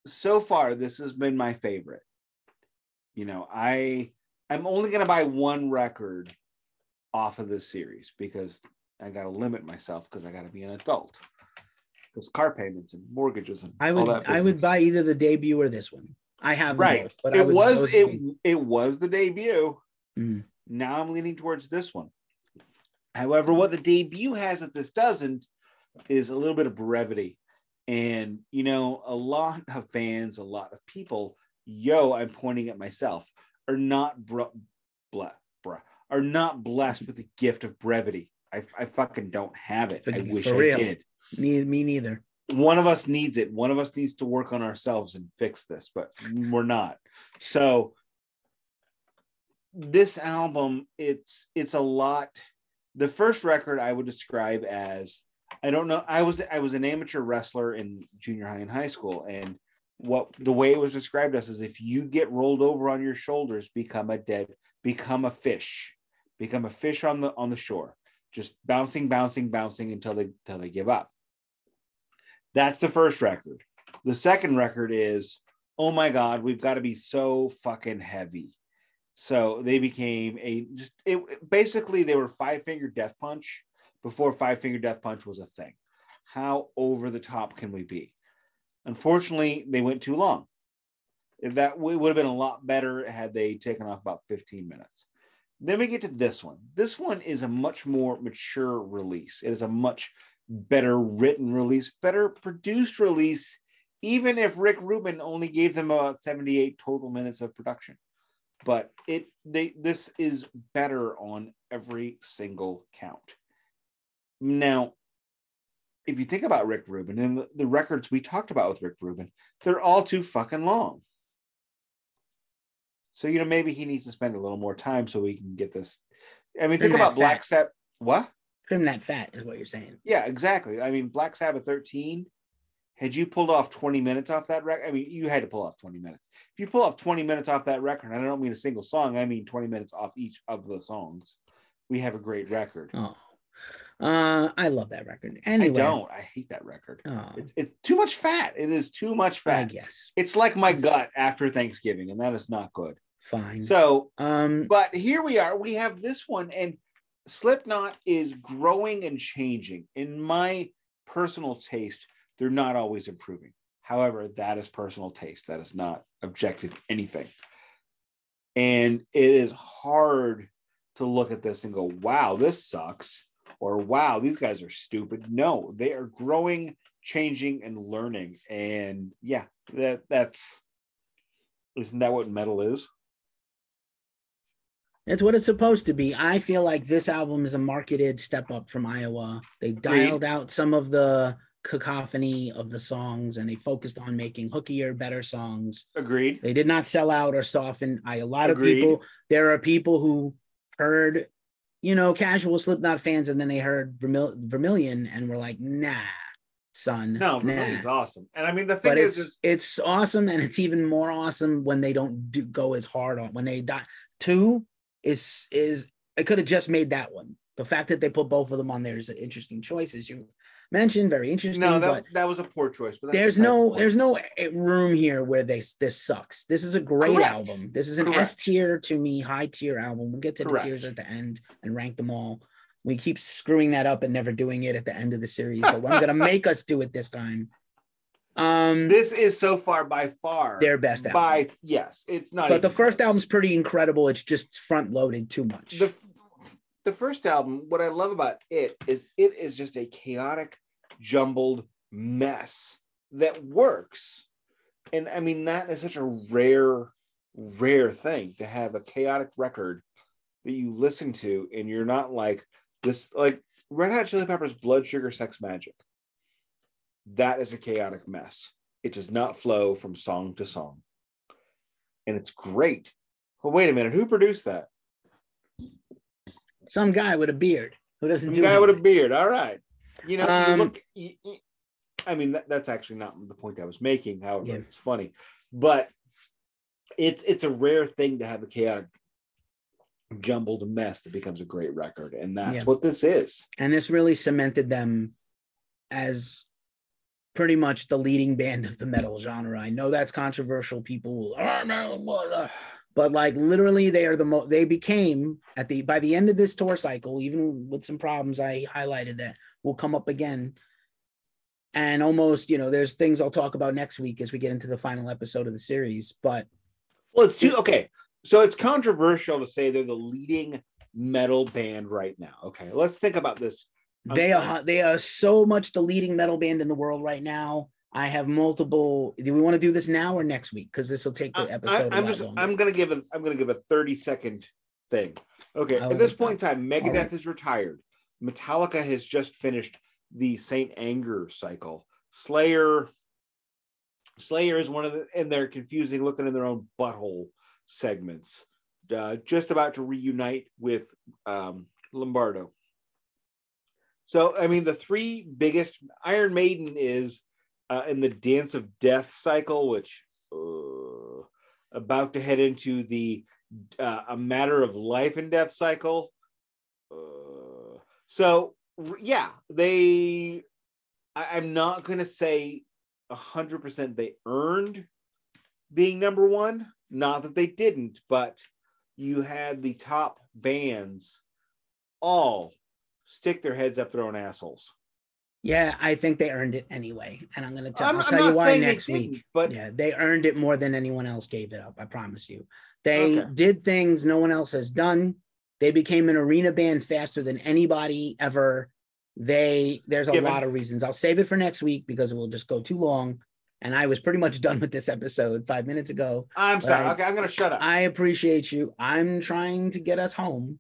so far this has been my favorite. You know, I I'm only gonna buy one record off of this series because I gotta limit myself because I gotta be an adult. Because car payments and mortgages and I all would that I would buy either the debut or this one. I have right. both, but I it was it it was the debut. Mhm. Now I'm leaning towards this one. However, what the debut has that this doesn't is a little bit of brevity. And you know, a lot [LAUGHS] of bands, a lot of people, yo, I'm pointing at myself, are not br- blah, bruh, are not blessed with the gift of brevity. I, I fucking don't have it. I wish I did. Me, me neither. one of us needs it. One of us needs to work on ourselves and fix this, but we're not. So this album, it's it's a lot. The first record I would describe as I don't know. I was I was an amateur wrestler in junior high and high school, and what the way it was described us is if you get rolled over on your shoulders, become a dead, become a fish, become a fish on the on the shore, just bouncing, bouncing, bouncing until they until they give up. That's the first record. The second record is, oh my God, we've got to be so fucking heavy. So they became a just it basically they were five finger death punch before five finger death punch was a thing. How over the top can we be? Unfortunately, they went too long. That would have been a lot better had they taken off about 15 minutes. Then we get to this one. This one is a much more mature release. It is a much better written release, better produced release, even if Rick Rubin only gave them about 78 total minutes of production. But it they this is better on every single count. Now, if you think about Rick Rubin and the, the records we talked about with Rick Rubin, they're all too fucking long. So you know maybe he needs to spend a little more time so we can get this. I mean, think Trim that about Black. Sabbath. What? Trim that fat is what you're saying. Yeah, exactly. I mean, Black Sabbath 13. Had you pulled off 20 minutes off that record? I mean, you had to pull off 20 minutes. If you pull off 20 minutes off that record, and I don't mean a single song, I mean 20 minutes off each of the songs. We have a great record. Oh, uh, I love that record. I don't. I hate that record. Oh, It's, it's too much fat. It is too much fat. Yes. It's like my gut after Thanksgiving, and that is not good. fine. So, um, but here we are. We have this one, and Slipknot is growing and changing. In my personal taste, they're not always improving. However, that is personal taste. That is not objective anything. And it is hard to look at this and go, wow, this sucks. Or wow, these guys are stupid. No, they are growing, changing, and learning. And yeah, that that's isn't that what metal is? That's what it's supposed to be. I feel like this album is a marketed step up from Iowa. They dialed out some of the cacophony of the songs and they focused on making hookier, better songs. Agreed. They did not sell out or soften. I a lot Agreed. of people. There are people who heard, you know, casual Slipknot fans, and then they heard Vermil- Vermilion and were like, "Nah, son, No, nah." Vermilion's awesome. And I mean, the thing but is, it's is it's awesome and it's even more awesome when they don't do go as hard on when they die two is is i could have just made that one the fact that they put both of them on there is an interesting choice as you mentioned very interesting no, that, that was a poor choice. But there's no point. there's no eh, room here where they this sucks this is a great Correct. album this is an s tier to me high tier album we'll get to Correct. the tiers at the end and rank them all we keep screwing that up and never doing it at the end of the series but i'm gonna [LAUGHS] make us do it this time um This is so far by far their best album. By yes, it's not. but the first close. album's pretty incredible. It's just front loaded too much. the the first album. What I love about it is it is just a chaotic, jumbled mess that works, and I mean that is such a rare, rare thing to have a chaotic record that you listen to, and you're not like this, like Red Hot Chili Peppers' "Blood Sugar Sex Magik." That is a chaotic mess. It does not flow from song to song. And it's great. Well, wait a minute. Who produced that? Some guy with a beard who doesn't Some do guy with a beard. All right. You know, you Um, look. you- you- I mean, that, that's actually not the point I was making. However, Yeah. it's funny, but it's it's a rare thing to have a chaotic, jumbled mess that becomes a great record, and that's Yeah. what this is. and this really cemented them as pretty much the leading band of the metal genre. I know that's controversial. People will, But like literally, they are the most. They became at the by the end of this tour cycle, even with some problems I highlighted that will come up again. And almost, you know, there's things I'll talk about next week as we get into the final episode of the series. But Well, it's too okay. So it's controversial to say they're the leading metal band right now. Okay, let's think about this. They Okay. are they are so much the leading metal band in the world right now. I have multiple. Do we want to do this now or next week? Because this will take the episode. I, am just longer. I'm gonna give a I'm gonna give a 30 second thing. Okay, at this point in time, Megadeth right. is retired. Metallica has just finished the Saint Anger cycle. Slayer Slayer is one of the and they're confusing looking in their own butthole segments. Uh, just about to reunite with um, Lombardo. So I mean, the three biggest Iron Maiden is uh, in the Dance of Death cycle, which uh, about to head into the uh, a matter of life and death cycle. Uh, so yeah, they. I, I'm not going to say hundred percent they earned being number one. Not that they didn't, but you had the top bands all stick their heads up their own assholes. Yeah, I think they earned it anyway, and I'm gonna tell, I'm, I'll I'm tell you why next week. but yeah, they earned it more than anyone else gave it up. I promise you. They Okay. did things no one else has done. They became an arena band faster than anybody ever. They there's a Given. lot of reasons. I'll save it for next week because it will just go too long. And I was pretty much [LAUGHS] done with this episode five minutes ago. I'm sorry. Right. Okay, I'm going to shut up. I appreciate you. I'm trying to get us home.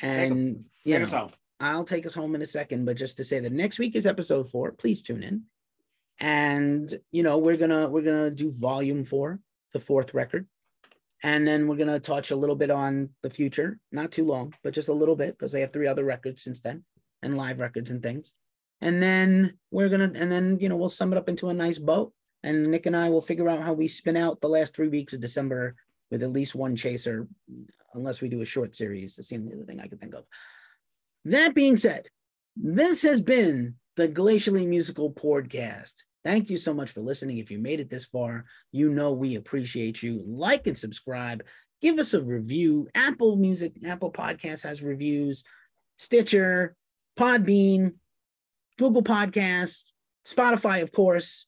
And you I'll take us home in a second, but just to say that next week is episode four. Please tune in. And you know, we're gonna we're gonna do volume four, the fourth record. And then we're gonna touch a little bit on the future, not too long, but just a little bit, because they have three other records since then and live records and things. And then we're gonna, and then you know, we'll sum it up into a nice bow. And Nik and I will figure out how we spin out the last three weeks of December with at least one chaser, unless we do a short series. That's the only other thing I can think of. That being said, this has been the Glacially Musical Pouredcast. Thank you so much for listening. If you made it this far, you know we appreciate you. Like and subscribe. Give us a review. Apple Music, Apple Podcast has reviews. Stitcher, Podbean, Google Podcasts, Spotify, of course.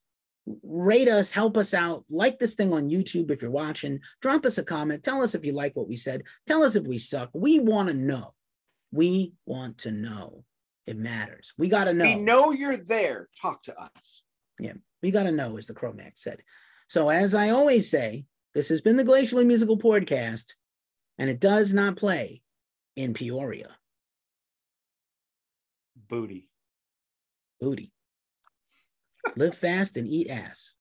Rate us, help us out. Like this thing on YouTube if you're watching. Drop us a comment. Tell us if you like what we said. Tell us if we suck. We want to know. We want to know. It matters. We got to know. We know you're there. Talk to us. Yeah, we got to know, as the Cro-Mags said. So, as I always say, this has been the Glacially Musical Pouredcast, and it does not play in Peoria. Booty. Booty. Live fast and eat ass.